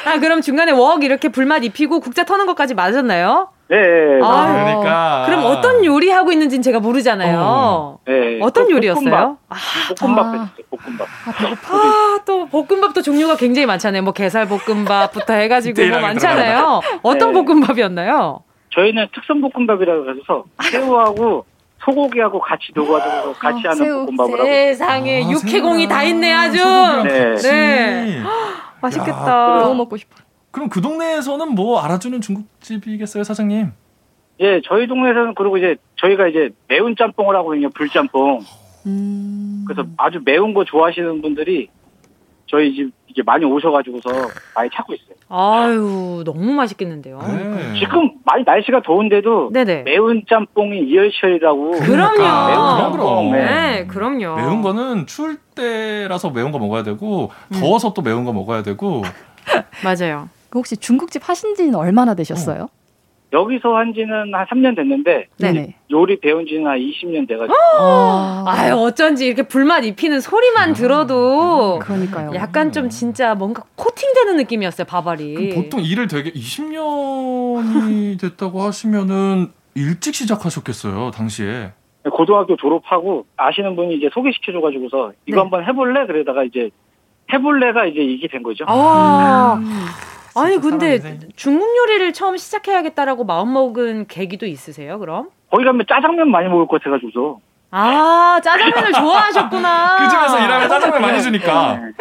아, 그럼 중간에 웍 이렇게 불맛 입히고 국자 터는 것까지 맞았나요? 네. 아, 그러니까. 그럼 어떤 요리 하고 있는지는 제가 모르잖아요. 어. 네. 어떤 요리였어요? 볶음밥. 아, 볶음밥 아. 볶음밥. 아, 또 볶음밥도 종류가 굉장히 많잖아요. 뭐 게살 볶음밥부터 해가지고 뭐 많잖아요. 어떤 네. 볶음밥이었나요? 저희는 특선 볶음밥이라고 해서 새우하고 소고기하고 같이 녹아서 같이 어, 하는 새우. 볶음밥을 하고 세상에 아, 육해공이 다 있네 아주. 네. 네. 맛있겠다. 야, 너무 먹고 싶어. 그럼 그 동네에서는 뭐 알아주는 중국집이겠어요, 사장님? 예, 저희 동네에서는 그리고 이제 저희가 이제 매운 짬뽕을 하고 있는 불짬뽕. 음... 그래서 아주 매운 거 좋아하시는 분들이 저희 집 이제 많이 오셔가지고서 많이 찾고 있어요. 아유, 너무 맛있겠는데요. 네. 지금 많이 날씨가 더운데도 네네. 매운 짬뽕이 이열치열이라고. 그럼요. 매운 그럼. 네. 네, 그럼요. 매운 거는 추울 때라서 매운 거 먹어야 되고 더워서 음. 또 매운 거 먹어야 되고. 맞아요. 그 혹시 중국집 하신 지는 얼마나 되셨어요? 어. 여기서 한 지는 한 3년 됐는데 네네. 요리 배운 지는 한 20년 돼가지고 아, 아유 어쩐지 이렇게 불맛 입히는 소리만 아, 들어도 그러니까요. 약간 좀 진짜 뭔가 코팅되는 느낌이었어요 바발이 보통 일을 되게 20년이 됐다고 하시면은 일찍 시작하셨겠어요 당시에 고등학교 졸업하고 아시는 분이 이제 소개시켜줘가지고서 이거 네. 한번 해볼래 그러다가 이제 해볼래가 이제 이게 된 거죠. 아. 음. 아니 근데 중국 요리를 처음 시작해야겠다라고 마음먹은 계기도 있으세요? 그럼? 거기 가면 짜장면 많이 먹을 것 같아가지고서. 아 짜장면을 좋아하셨구나. 그 집에서 일하면 짜장면 많이 주니까. 네.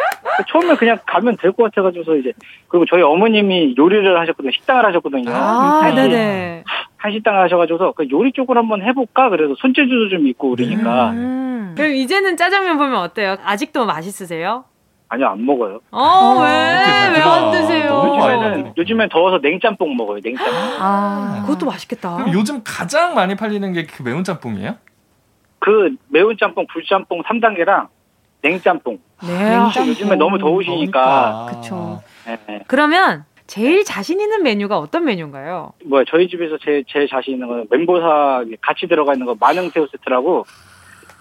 처음에 그냥 가면 될 것 같아가지고서 이제 그리고 저희 어머님이 요리를 하셨거든요. 식당을 하셨거든요. 아 한식, 네네. 한식당을 하셔가지고서 그 요리 쪽을 한번 해볼까 그래서 손재주도 좀 있고 그러니까. 음. 그럼 이제는 짜장면 보면 어때요? 아직도 맛있으세요? 아니요, 안 먹어요. 어, 왜? 왜 안 드세요? 요즘에는, 요즘엔 더워서 냉짬뽕 먹어요, 냉짬뽕. 아, 그것도 맛있겠다. 그럼 요즘 가장 많이 팔리는 게 그 매운 짬뽕이에요? 그 매운 짬뽕, 불짬뽕 3단계랑 냉짬뽕. 네. 요즘에 너무 더우시니까. 그쵸. 네. 그러면 제일 자신 있는 메뉴가 어떤 메뉴인가요? 뭐 저희 집에서 제, 제일 자신 있는 건 멘보사 같이 들어가 있는 거 만능새우 세트라고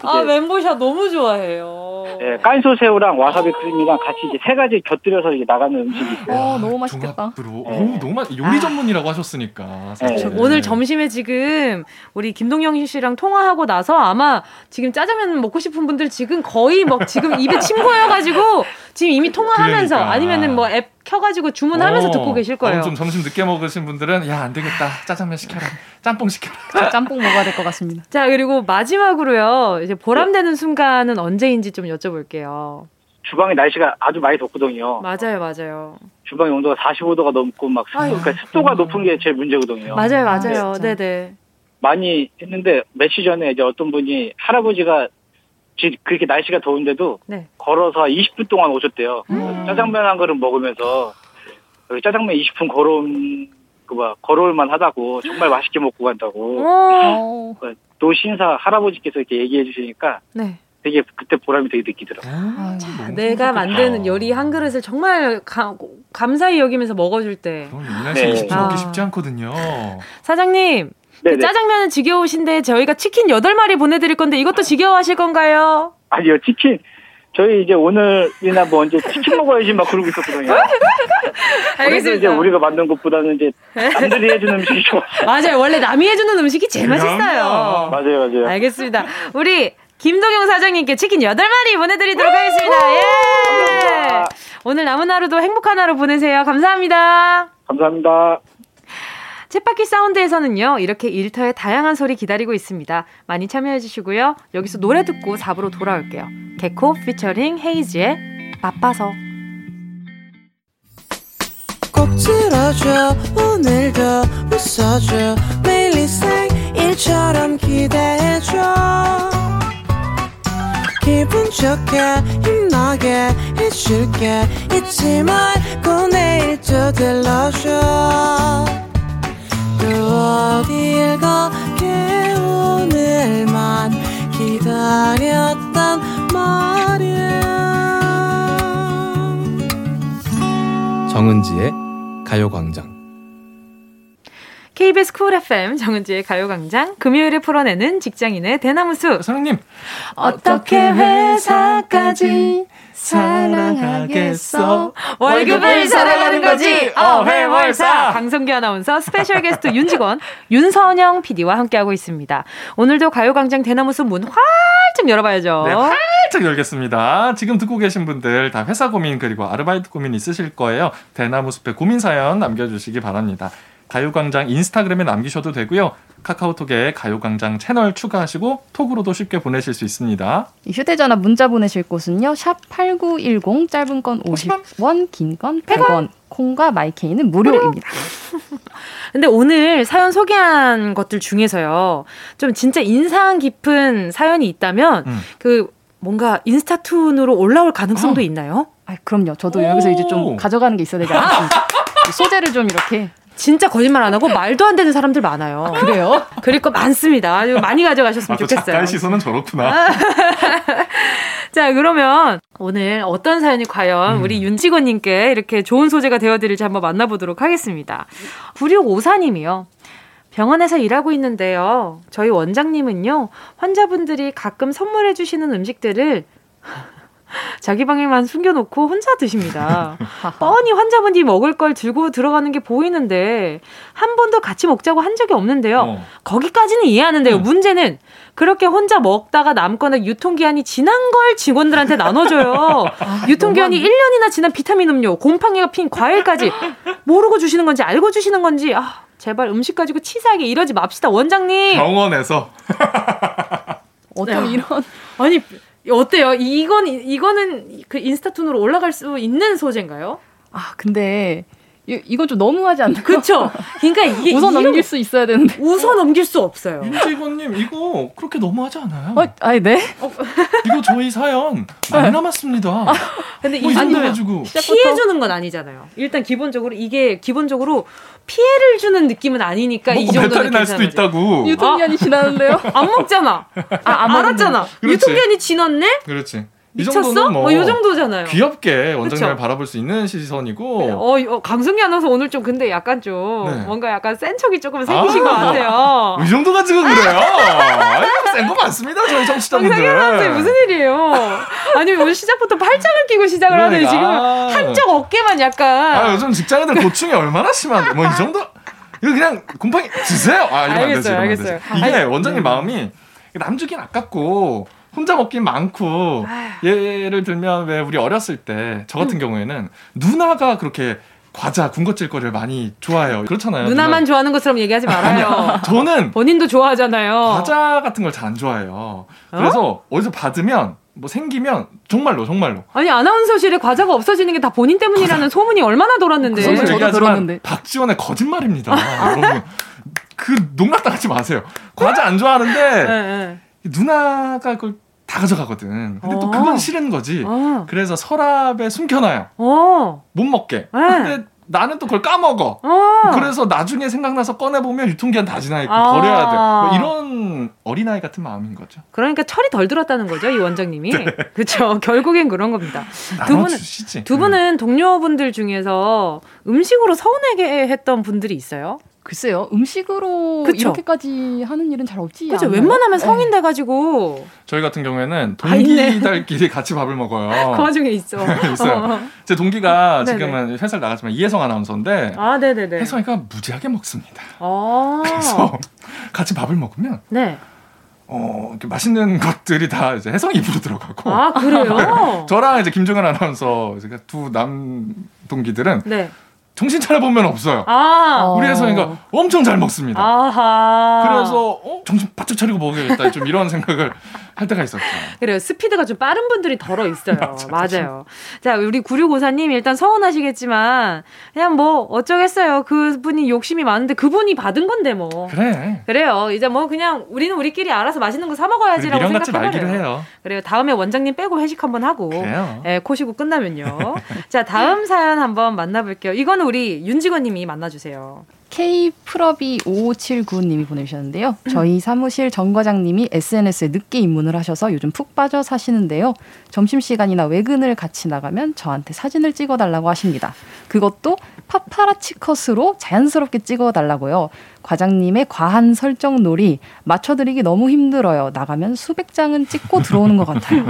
아 멘보샤 너무 좋아해요. 네, 깐소 새우랑 와사비 크림이랑 같이 이제 세 가지 곁들여서 이제 나가는 음식이 있어요. 어, 너무 맛있겠다. 네. 오, 너무 맛. 요리 전문이라고 하셨으니까. 네. 오늘 점심에 지금 우리 김동영 씨랑 통화하고 나서 아마 지금 짜장면 먹고 싶은 분들 지금 거의 막 지금 입에 침 고여가지고 지금 이미 통화하면서 그러니까. 아니면은 뭐 앱 켜가지고 주문하면서 어, 듣고 계실 거예요. 좀 점심 늦게 먹으신 분들은 야 안 되겠다 짜장면 시켜라 짬뽕 시켜라 아, 짬뽕 먹어야 될 것 같습니다. 자 그리고 마지막으로요 이제 보람되는 순간은 언제인지 좀 여쭤볼게요. 주방에 날씨가 아주 많이 덥거든요. 맞아요, 맞아요. 주방의 온도가 45도가 넘고 막 습도, 그러니까 습도가 높은 게 제일 문제거든요. 맞아요, 맞아요. 아, 네, 네. 많이 했는데 며칠 전에 이제 어떤 분이 할아버지가 그렇게 날씨가 더운데도 네. 걸어서 20분 동안 오셨대요. 음. 짜장면 한 그릇 먹으면서 짜장면 20분 걸어온 그뭐 걸어올만 하다고 정말 맛있게 먹고 간다고. 어. 그또 신사 할아버지께서 이렇게 얘기해 주시니까 네. 되게 그때 보람이 되게 느끼더라고요. 아, 자, 내가 만드는 요리 한 그릇을 정말 가, 감사히 여기면서 먹어줄 때. 네. 20분 먹기 쉽지 않거든요. 사장님, 그 짜장면은 지겨우신데 저희가 치킨 8마리 보내드릴 건데 이것도 지겨워하실 건가요? 아니요, 치킨. 저희 이제 오늘이나 뭐 언제 치킨 먹어야지 막 그러고 있었거든요. 알겠습니다. 이제 우리가 만든 것보다는 이제 남들이 해주는 음식이 좋아. 맞아요. 원래 남이 해주는 음식이 제일 맛있어요. 맞아요, 맞아요. 알겠습니다. 우리 김동영 사장님께 치킨 8마리 보내드리도록 하겠습니다. 예! 감사합니다. 오늘 남은 하루도 행복한 하루 보내세요. 감사합니다. 감사합니다. 챗바퀴 사운드에서는요, 이렇게 일터의 다양한 소리 기다리고 있습니다. 많이 참여해주시고요. 여기서 노래 듣고 4부로 돌아올게요. 개코 피처링 헤이즈의 바빠서. 꼭 들어줘, 오늘도 웃어줘, 매일 일처럼 기대해줘. 기분 좋게, 힘나게 해줄게, 잊지 말고 내일 또 들러줘. 또 어딜 가게 오늘만 기다렸단 말이야. 정은지의 가요광장. KBS 쿨 FM 정은지의 가요광장. 금요일에 풀어내는 직장인의 대나무숲. 사장님. 어떻게 회사까지 사랑하겠어. 월급을 사랑하는 거지. 어회월사. 강성규 아나운서 스페셜 게스트 윤직원 윤선영 PD와 함께하고 있습니다. 오늘도 가요광장 대나무숲 문 활짝 열어봐야죠. 네, 활짝 열겠습니다. 지금 듣고 계신 분들 다 회사 고민 그리고 아르바이트 고민 있으실 거예요. 대나무숲의 고민 사연 남겨주시기 바랍니다. 가요광장 인스타그램에 남기셔도 되고요. 카카오톡에 가요광장 채널 추가하시고 톡으로도 쉽게 보내실 수 있습니다. 휴대전화 문자 보내실 곳은요. 샵8910 짧은 건 50원, 긴 건 100원. 콩과 마이케이는 무료입니다. 근데 오늘 사연 소개한 것들 중에서요. 좀 진짜 인상 깊은 사연이 있다면 음. 그 뭔가 인스타툰으로 올라올 가능성도 어. 있나요? 아, 그럼요. 저도 여기서 이제 좀 가져가는 게 있어야 되지 않습니까? 소재를 좀 이렇게 진짜 거짓말 안 하고 말도 안 되는 사람들 많아요. 아, 그래요? 그럴 거 많습니다. 많이 가져가셨으면 아, 좋겠어요. 작가의 시선은 저렇구나. 자, 그러면 오늘 어떤 사연이 과연 음. 우리 윤직원님께 이렇게 좋은 소재가 되어드릴지 한번 만나보도록 하겠습니다. 9654님이요. 병원에서 일하고 있는데요. 저희 원장님은요, 환자분들이 가끔 선물해주시는 음식들을 자기 방에만 숨겨놓고 혼자 드십니다. 뻔히 환자분이 먹을 걸 들고 들어가는 게 보이는데 한 번도 같이 먹자고 한 적이 없는데요. 어. 거기까지는 이해하는데요. 음. 문제는 그렇게 혼자 먹다가 남거나 유통기한이 지난 걸 직원들한테 나눠줘요. 아, 유통기한이 너무... 1년이나 지난 비타민 음료, 곰팡이가 핀 과일까지 모르고 주시는 건지 알고 주시는 건지 아, 제발 음식 가지고 치사하게 이러지 맙시다. 원장님. 병원에서 어떤 이런 아니 어때요? 이건 이거는 그 인스타툰으로 올라갈 수 있는 소재인가요? 아 근데 이, 이건 좀 너무하지 않나요? 그렇죠. 그러니까 이게 웃어 넘길 수 있어야 되는데 웃어 넘길 수 없어요. 윤직원님 이거 그렇게 너무하지 않아요? 어, 아니 네. 어. 이거 저희 사연 많이 남았습니다. 아, 근데 뭐 이정도 가지고 피해 주는 건 아니잖아요. 일단 기본적으로 이게 기본적으로 피해를 주는 느낌은 아니니까 이 정도는 날 수도 있다고. 유통기한이 아, 지났는데요? 안 먹잖아. 아, 안 알았잖아. 유통기한이 지났네? 그렇지. 미쳤어? 뭐, 뭐 이 정도잖아요. 귀엽게 원장님을 바라볼 수 있는 시선이고. 네, 어, 어 강승기 아나운서 오늘 좀 근데 약간 좀 네. 뭔가 약간 센 척이 조금 생기신 아, 것 같아요. 이 정도 가지고 그래요? 센거 많습니다, 저희 정치자분들. 강승기 무슨 일이에요? 아니 오늘 시작부터 팔짱을 끼고 시작을 그러니까. 하더니 지금 한쪽 어깨만 약간. 아 요즘 직장인들 고충이 얼마나 심한데 뭐 이 정도. 이거 그냥 곰팡이 드세요. 아 이러면 알겠어요, 안 되지. 알겠어요. 이게 아니, 원장님 네. 마음이 남주긴 아깝고 혼자 먹긴 많고 아휴. 예를 들면 왜 우리 어렸을 때 저 같은 음. 경우에는 누나가 그렇게 과자, 군것질 거를 많이 좋아해요. 그렇잖아요. 누나만 누나. 좋아하는 것처럼 얘기하지 말아요. 저는 본인도 좋아하잖아요. 과자 같은 걸 잘 안 좋아해요. 그래서 어? 어디서 받으면 뭐 생기면 정말로 정말로 아니 아나운서실에 과자가 없어지는 게 다 본인 때문이라는 과자. 소문이 얼마나 돌았는데 그 저도 들었는데 박지원의 거짓말입니다 여러분 그 농락당하지 마세요 과자 안 좋아하는데 네, 네. 누나가 그걸 다 가져가거든. 근데 어. 또 그건 싫은 거지. 어. 그래서 서랍에 숨겨놔요. 어. 못 먹게. 네. 근데 나는 또 그걸 까먹어. 어. 그래서 나중에 생각나서 꺼내보면 유통기한 다 지나 있고 아. 버려야 돼. 뭐 이런 어린아이 같은 마음인 거죠. 그러니까 철이 덜 들었다는 거죠, 이 원장님이. 네. 그렇죠. 결국엔 그런 겁니다. 두 분은, 두 분은 음. 동료분들 중에서 음식으로 서운하게 했던 분들이 있어요? 글쎄요, 음식으로 그쵸? 이렇게까지 하는 일은 잘 없지. 그죠. 웬만하면 네. 성인 돼가지고. 저희 같은 경우에는 아, 동기들끼리 같이 밥을 먹어요. 그 와중에 있어. 있어요. 어. 제 동기가 지금은 회사를 나갔지만 이혜성 아나운서인데. 아, 네네네. 혜성이가 무지하게 먹습니다. 아. 그래서 같이 밥을 먹으면. 네. 어, 이렇게 맛있는 것들이 다 이제 혜성 입으로 들어가고. 아, 그래요? 저랑 이제 김종현 아나운서, 두 남 동기들은. 네. 정신 차려보면 없어요. 아. 우리 혜성이가 엄청 잘 먹습니다. 아하. 그래서 어? 정신 바짝 차리고 먹어야겠다. 좀 이런 생각을 할 때가 있었죠. 그래요. 스피드가 좀 빠른 분들이 덜어 있어요. 맞아요. 자, 우리 9654님 일단 서운하시겠지만 그냥 뭐 어쩌겠어요. 그분이 욕심이 많은데 그분이 받은 건데 뭐. 그래. 그래요. 이제 뭐 그냥 우리는 우리끼리 알아서 맛있는 거 사 먹어야지라고 생각해버려요. 해요. 그래요. 다음에 원장님 빼고 회식 한번 하고. 그래요. 예, 코시고 끝나면요. 자, 다음 사연 한번 만나볼게요. 이거는 우리 윤직원님이 만나주세요. K프러비5579님이 보내주셨는데요. 저희 사무실 정 과장님이 SNS에 늦게 입문을 하셔서 요즘 푹 빠져 사시는데요. 점심시간이나 외근을 같이 나가면 저한테 사진을 찍어달라고 하십니다. 그것도 파파라치 컷으로 자연스럽게 찍어달라고요. 과장님의 과한 설정 놀이 맞춰드리기 너무 힘들어요. 나가면 수백 장은 찍고 들어오는 것 같아요.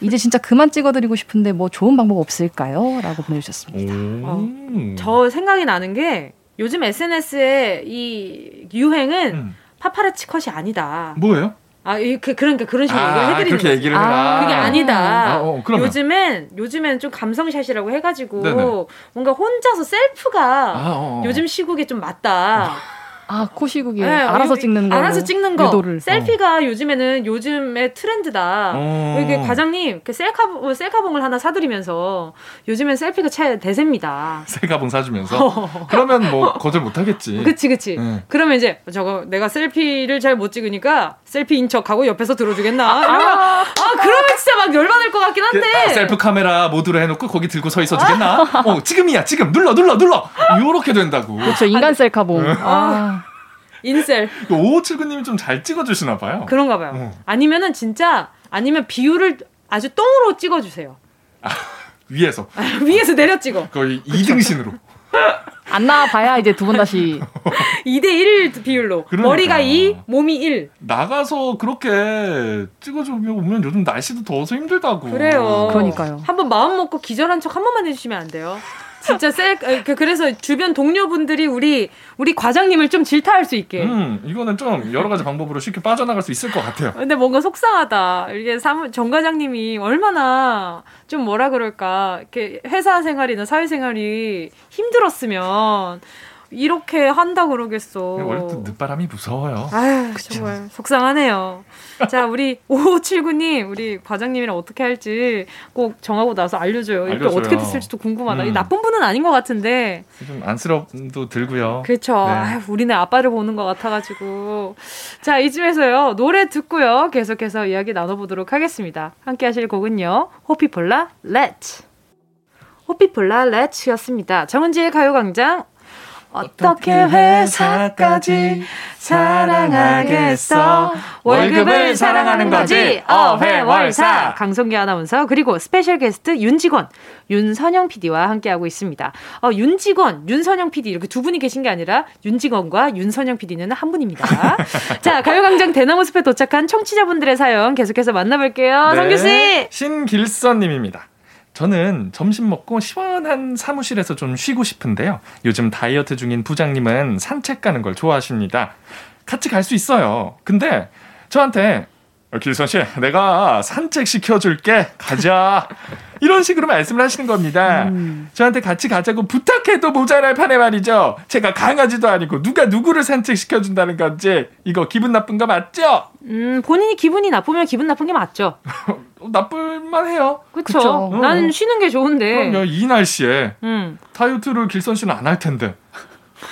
이제 진짜 그만 찍어드리고 싶은데 뭐 좋은 방법 없을까요? 라고 보내주셨습니다. 어, 저 생각이 나는 게 요즘 SNS의 이 유행은 음. 파파라치 컷이 아니다. 뭐예요? 아, 그, 그러니까 그런 식으로 아, 얘기를 해드리는 그렇게 얘기를 아, 그게 아니다. 아, 어, 요즘엔, 요즘엔 좀 감성샷이라고 해가지고, 네네. 뭔가 혼자서 셀프가 아, 어, 어. 요즘 시국에 좀 맞다. 아, 코시국이 네, 알아서 찍는 거. 알아서 찍는 거. 유도를. 셀피가 어. 요즘에는 요즘의 트렌드다. 어. 이게 과장님 그 셀카 뭐 셀카봉을 하나 사드리면서 요즘엔 셀피가 최 대세입니다. 셀카봉 사주면서. 그러면 뭐 거절 못 하겠지. 그치 그치. 네. 그러면 이제 저거 내가 셀피를 잘 못 찍으니까 셀피인 척하고 옆에서 들어주겠나? 아, 아 그러면 진짜 막 열받을 것 같긴 한데. 그, 아, 셀프 카메라 모드로 해놓고 거기 들고 서 있어 주겠나? 어 지금이야 지금 눌러 눌러 눌러. 요렇게 된다고. 그렇죠 인간 셀카봉. 아. 인셀. 5579님이 좀 잘 찍어주시나 봐요. 그런가 봐요. 어. 아니면은 진짜, 아니면 비율을 아주 똥으로 찍어주세요. 아, 위에서. 위에서 내려 찍어. 거의 2등신으로. 안 나와봐야 이제 두 번 다시 2대1 비율로 그러니까. 머리가 2, 몸이 1 나가서 그렇게 찍어주면 요즘 날씨도 더워서 힘들다고 그래요 그러니까요 한번 마음 먹고 기절한 척 한 번만 해주시면 안 돼요 진짜 셀 그, 그래서 주변 동료분들이 우리 우리 과장님을 좀 질타할 수 있게. 음, 이거는 좀 여러 가지 방법으로 쉽게 빠져나갈 수 있을 것 같아요. 근데 뭔가 속상하다. 이게 사무 정 과장님이 얼마나 좀 뭐라 그럴까 이렇게 회사 생활이나 사회 생활이 힘들었으면 이렇게 한다 그러겠어. 원래 또 늦바람이 무서워요. 아유, 정말 속상하네요. 자, 우리 5579님, 우리 과장님이랑 어떻게 할지 꼭 정하고 나서 알려줘요. 이렇게 어떻게 됐을지도 궁금하다. 음. 나쁜 분은 아닌 것 같은데. 좀 안쓰럽기도 들고요. 그렇죠. 네. 아유, 우리네 아빠를 보는 것 같아가지고. 자, 이쯤에서요. 노래 듣고요. 계속해서 이야기 나눠보도록 하겠습니다. 함께 하실 곡은요. 호피폴라, Let's. 호피폴라, Let's였습니다. 정은지의 가요광장 어떻게 회사까지 사랑하겠어? 월급을 사랑하는 거지. 어회월사. 강성규 아나운서 그리고 스페셜 게스트 윤직원, 윤선영 PD와 함께하고 있습니다. 어, 윤직원, 윤선영 PD 이렇게 두 분이 계신 게 아니라 윤직원과 윤선영 PD는 한 분입니다. 자, 가요광장 대나무 숲에 도착한 청취자분들의 사연 계속해서 만나볼게요. 네. 성규 씨. 신길선님입니다. 저는 점심 먹고 시원한 사무실에서 좀 쉬고 싶은데요. 요즘 다이어트 중인 부장님은 산책 가는 걸 좋아하십니다. 같이 갈 수 있어요. 근데 저한테 어, 길선 씨, 내가 산책 시켜줄게. 가자. 이런 식으로 말씀을 하시는 겁니다. 음. 저한테 같이 가자고 부탁해도 모자랄 판에 말이죠. 제가 강아지도 아니고 누가 누구를 산책시켜준다는 건지 이거 기분 나쁜 거 맞죠? 음, 본인이 기분이 나쁘면 기분 나쁜 게 맞죠. 나쁠만 해요. 그쵸. 그 나는 쉬는 게 좋은데. 그럼요. 이 날씨에 음. 다이어트를 길선 씨는 안 할 텐데.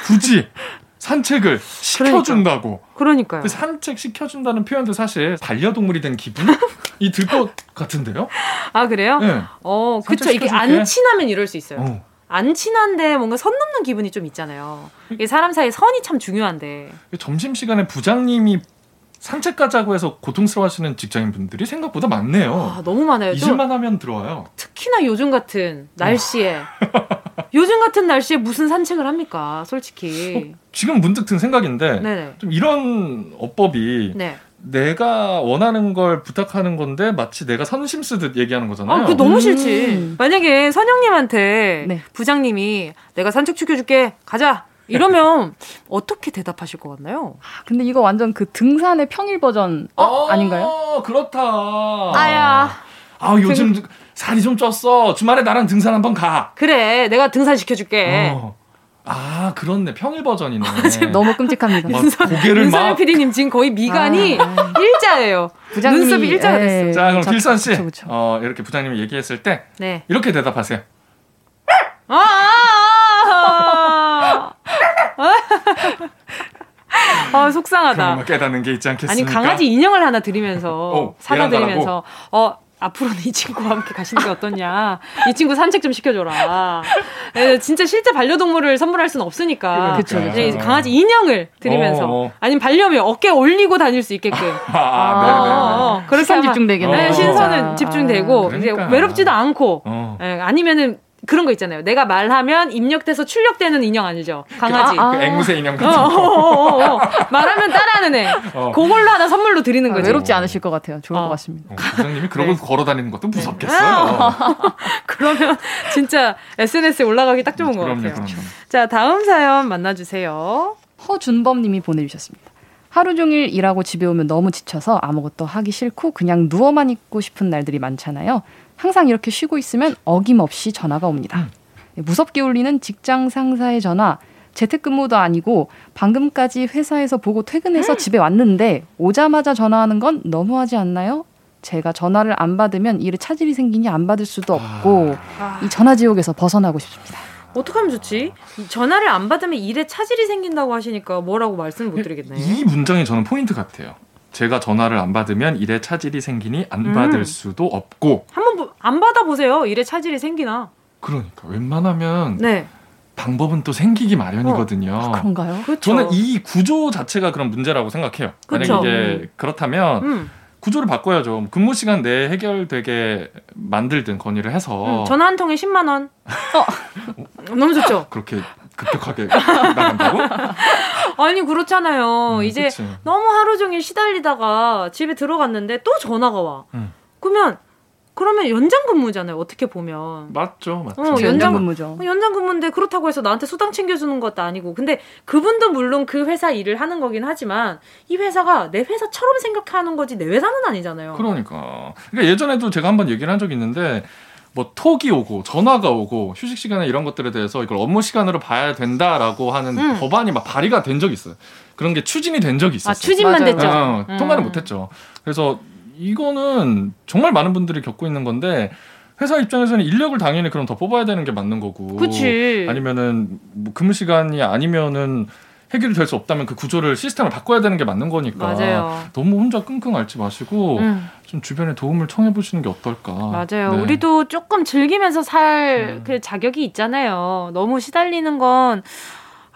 굳이 산책을 시켜준다고. 그러니까. 요 산책 시켜준다는 표현도 사실 반려동물이 된 기분이 들 것 같은데요? 아, 그래요? 네. 어, 그쵸. 이게 안 친하면 이럴 수 있어요. 어. 안 친한데 뭔가 선 넘는 기분이 좀 있잖아요. 이게 사람 사이 선이 참 중요한데. 점심 시간에 부장님이 산책 가자고 해서 고통스러워하시는 직장인분들이 생각보다 많네요. 아, 너무 많아요. 잊을만 하면 들어와요. 특히나 요즘 같은 날씨에. 요즘 같은 날씨에 무슨 산책을 합니까? 솔직히. 어, 지금 문득 든 생각인데 네네. 좀 이런 어법이 네. 내가 원하는 걸 부탁하는 건데 마치 내가 선심 쓰듯 얘기하는 거잖아요. 아, 그 너무 싫지. 음. 만약에 선영님한테 네. 부장님이 내가 산책 시켜줄게 가자 이러면 어떻게 대답하실 것 같나요? 아, 근데 이거 완전 그 등산의 평일 버전 어, 아닌가요? 그렇다. 아야. 아 요즘 등... 살이 좀 쪘어. 주말에 나랑 등산 한번 가. 그래, 내가 등산 시켜줄게. 어. 아, 그렇네. 평일 버전이네. 너무 끔찍합니다. 윤선, 고개를 막. PD님 지금 거의 미간이 아, 일자예요. 부장님이, 눈썹이 일자가 예, 됐어요. 자, 그럼 길선 씨, 그쵸, 그쵸. 어, 이렇게 부장님이 얘기했을 때 네. 이렇게 대답하세요. 아! 아, 아 속상하다. 깨닫는 게 있지 않겠습니까? 아니 강아지 인형을 하나 드리면서 어, 사다 드리면서 어 앞으로는 이 친구와 함께 가시는 게 어떻냐. 이 친구 산책 좀 시켜줘라. 네, 진짜 실제 반려동물을 선물할 수는 없으니까. 그쵸, 네, 강아지 인형을 드리면서. 어, 어. 아니면 반려묘 어깨 올리고 다닐 수 있게끔. 아, 아. 어, 그렇게 시선 집중되겠네. 네, 신선은 집중되고. 아, 이제 외롭지도 않고. 어. 네, 아니면은 그런 거 있잖아요. 내가 말하면 입력돼서 출력되는 인형 아니죠? 강아지. 아, 그 앵무새 인형 같은 어, 어, 어, 말하면 따라하는 애. 그걸로 하나 선물로 드리는 아, 거죠. 외롭지 않으실 것 같아요. 좋을 것 같습니다. 부장님이 그러고 네. 걸어 다니는 것도 무섭겠어요. 그러면 진짜 SNS에 올라가기 딱 좋은 것 같아요. 그럼요. 자, 다음 사연 만나주세요. 허준범 님이 보내주셨습니다. 하루 종일 일하고 집에 오면 너무 지쳐서 아무것도 하기 싫고 그냥 누워만 있고 싶은 날들이 많잖아요. 항상 이렇게 쉬고 있으면 어김없이 전화가 옵니다. 음. 네, 무섭게 울리는 직장 상사의 전화. 재택근무도 아니고 방금까지 회사에서 보고 퇴근해서 음. 집에 왔는데 오자마자 전화하는 건 너무하지 않나요? 제가 전화를 안 받으면 일에 차질이 생기니 안 받을 수도 없고 아. 이 전화 지옥에서 벗어나고 싶습니다. 어떻게 하면 좋지? 전화를 안 받으면 일에 차질이 생긴다고 하시니까 뭐라고 말씀을 못 드리겠네. 이 문장이 저는 포인트 같아요. 제가 전화를 안 받으면 일에 차질이 생기니 안 음. 받을 수도 없고 한번 안 받아 보세요. 일에 차질이 생기나. 그러니까 웬만하면 네. 방법은 또 생기기 마련이거든요. 어. 아, 그런가요? 그쵸. 저는 이 구조 자체가 그런 문제라고 생각해요. 그쵸. 만약 이게 그렇다면 음. 구조를 바꿔야죠. 근무 시간 내에 해결되게 만들든 건의를 해서 음, 전화 한 통에 10만 원. 어. 너무 좋죠. 그렇게 급격하게 나간다고? 아니 그렇잖아요. 음, 이제 그치. 너무 하루 종일 시달리다가 집에 들어갔는데 또 전화가 와. 음. 그러면 그러면 연장 근무잖아요. 어떻게 보면. 맞죠, 맞죠. 어, 연장 근무죠. 어, 연장 근무인데 그렇다고 해서 나한테 수당 챙겨주는 것도 아니고. 근데 그분도 물론 그 회사 일을 하는 거긴 하지만 이 회사가 내 회사처럼 생각하는 거지 내 회사는 아니잖아요. 그러니까. 그러니까 예전에도 제가 한번 얘기를 한 적이 있는데 뭐 톡이 오고 전화가 오고 휴식 시간에 이런 것들에 대해서 이걸 업무 시간으로 봐야 된다라고 하는 음. 법안이 막 발의가 된 적이 있어요. 그런 게 추진이 된 적이 있었어요. 아, 추진만 맞아요. 됐죠. 어, 통과는 음. 못했죠. 그래서 이거는 정말 많은 분들이 겪고 있는 건데 회사 입장에서는 인력을 당연히 그럼 더 뽑아야 되는 게 맞는 거고. 그치. 아니면은 뭐 근무 시간이 아니면은 해결이 될 수 없다면 그 구조를 시스템을 바꿔야 되는 게 맞는 거니까 맞아요. 너무 혼자 끙끙 앓지 마시고 음. 좀 주변에 도움을 청해 보시는 게 어떨까. 맞아요. 네. 우리도 조금 즐기면서 살그 음. 자격이 있잖아요. 너무 시달리는 건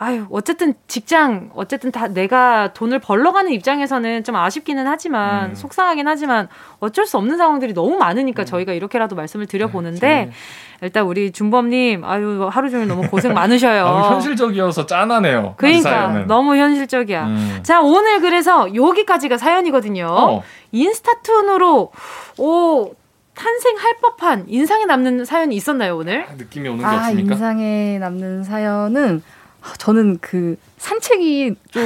아유, 어쨌든 직장, 어쨌든 다 내가 돈을 벌러 가는 입장에서는 좀 아쉽기는 하지만, 음. 속상하긴 하지만, 어쩔 수 없는 상황들이 너무 많으니까 음. 저희가 이렇게라도 말씀을 드려보는데, 네, 일단 우리 준범님, 아유, 하루 종일 너무 고생 많으셔요. 너무 현실적이어서 짠하네요. 그러니까, 너무 현실적이야. 음. 자, 오늘 그래서 여기까지가 사연이거든요. 어. 인스타툰으로, 오, 탄생할 법한 인상에 남는 사연이 있었나요, 오늘? 아, 느낌이 오는 게 아, 없습니까? 인상에 남는 사연은 저는 그 산책이 좀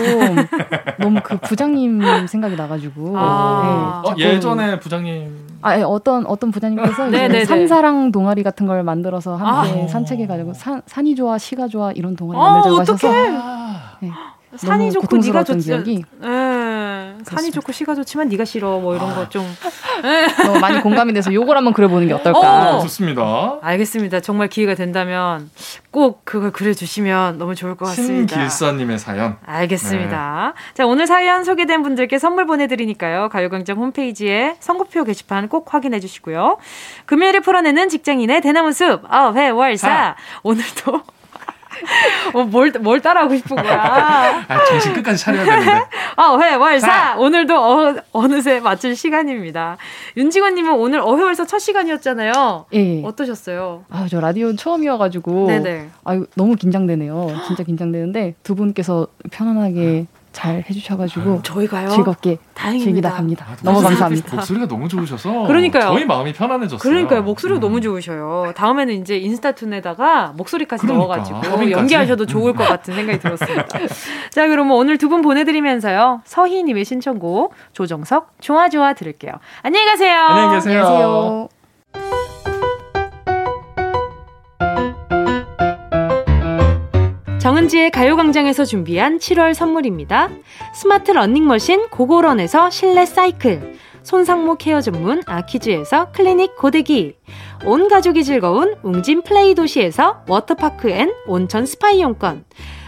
너무 그 부장님 생각이 나가지고. 아~ 네, 어, 예전에 부장님. 아 예, 어떤 어떤 부장님께서. 산사랑 동아리 같은 걸 만들어서 함께 아~ 산책해가지고 산 산이 좋아 시가 좋아 이런 동아리 아, 만들자고 하셔서. 네. 산이 좋고 네가 좋지. 기억이. 예. 산이 좋고 시가 좋지만 네가 싫어. 뭐 이런 거 좀. 어, 많이 공감이 돼서 요걸 한번 그려 보는 게 어떨까? 어, 좋습니다. 알겠습니다. 정말 기회가 된다면 꼭 그걸 그려 주시면 너무 좋을 것 같습니다. 신길사 님의 사연. 알겠습니다. 네. 자 오늘 사연 소개된 분들께 선물 보내 드리니까요. 가요광장 홈페이지에 선곡표 게시판 꼭 확인해 주시고요. 금요일에 풀어내는 직장인의 대나무 숲 어 회월사 오늘도 어, 뭘, 뭘 따라하고 싶은 거야. 아, 정신 끝까지 차려야 되는데. 어, 회 월 사! 오늘도 어, 어느새 마칠 시간입니다. 윤직원님은 오늘 어회월사 첫 시간이었잖아요. 예. 어떠셨어요? 아, 저 라디오 처음이어가지고. 네네. 아유, 너무 긴장되네요. 진짜 긴장되는데 두 분께서 편안하게 잘 해주셔가지고 저희가요 즐겁게 다행입니다. 즐기다 갑니다. 아, 너무 감사합니다. 목소리가 너무 좋으셔서 그러니까요. 저희 마음이 편안해졌어요. 그러니까요. 목소리가 음. 너무 좋으셔요. 다음에는 이제 인스타툰에다가 목소리까지 그러니까. 넣어가지고 연기하셔도 좋을 것 같은 생각이 들었습니다. 자, 그럼 오늘 두 분 보내드리면서요. 서희님의 신청곡 조정석 좋아 좋아 들을게요. 안녕히 가세요. 안녕히 계세요. 안녕히 계세요. 정은지의 가요광장에서 준비한 7월 선물입니다. 스마트 러닝머신 고고런에서 실내 사이클, 손상모 케어 전문 아키즈에서 클리닉 고데기, 온 가족이 즐거운 웅진 플레이 도시에서 워터파크 and 온천 스파 이용권,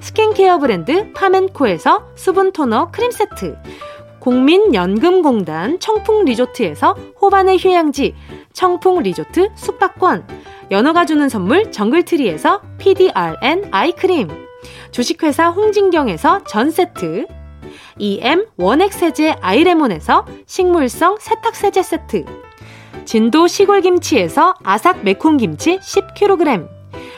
스킨케어 브랜드 파멘코에서 수분 토너 크림 세트, 국민연금공단 청풍 리조트에서 호반의 휴양지 청풍 리조트 숙박권, 연어가 주는 선물 정글트리에서 PDRN 아이크림, 주식회사 홍진경에서 전세트, EM 원액세제 아이레몬에서 식물성 세탁세제 세트, 진도 시골김치에서 아삭 매콤김치 10kg,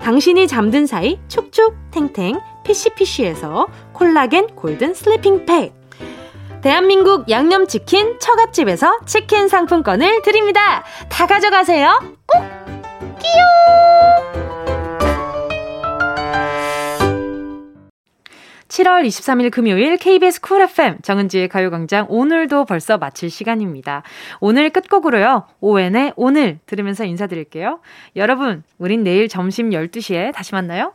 당신이 잠든 사이 촉촉 탱탱 피시피시에서 콜라겐 골든 슬리핑 팩, 대한민국 양념치킨 처갓집에서 치킨 상품권을 드립니다. 다 가져가세요. 꼭! 끼용! 7월 23일 금요일 KBS 쿨 FM 정은지의 가요광장 오늘도 벌써 마칠 시간입니다. 오늘 끝곡으로요. 오웬의 오늘 들으면서 인사드릴게요. 여러분, 우린 내일 점심 12시에 다시 만나요.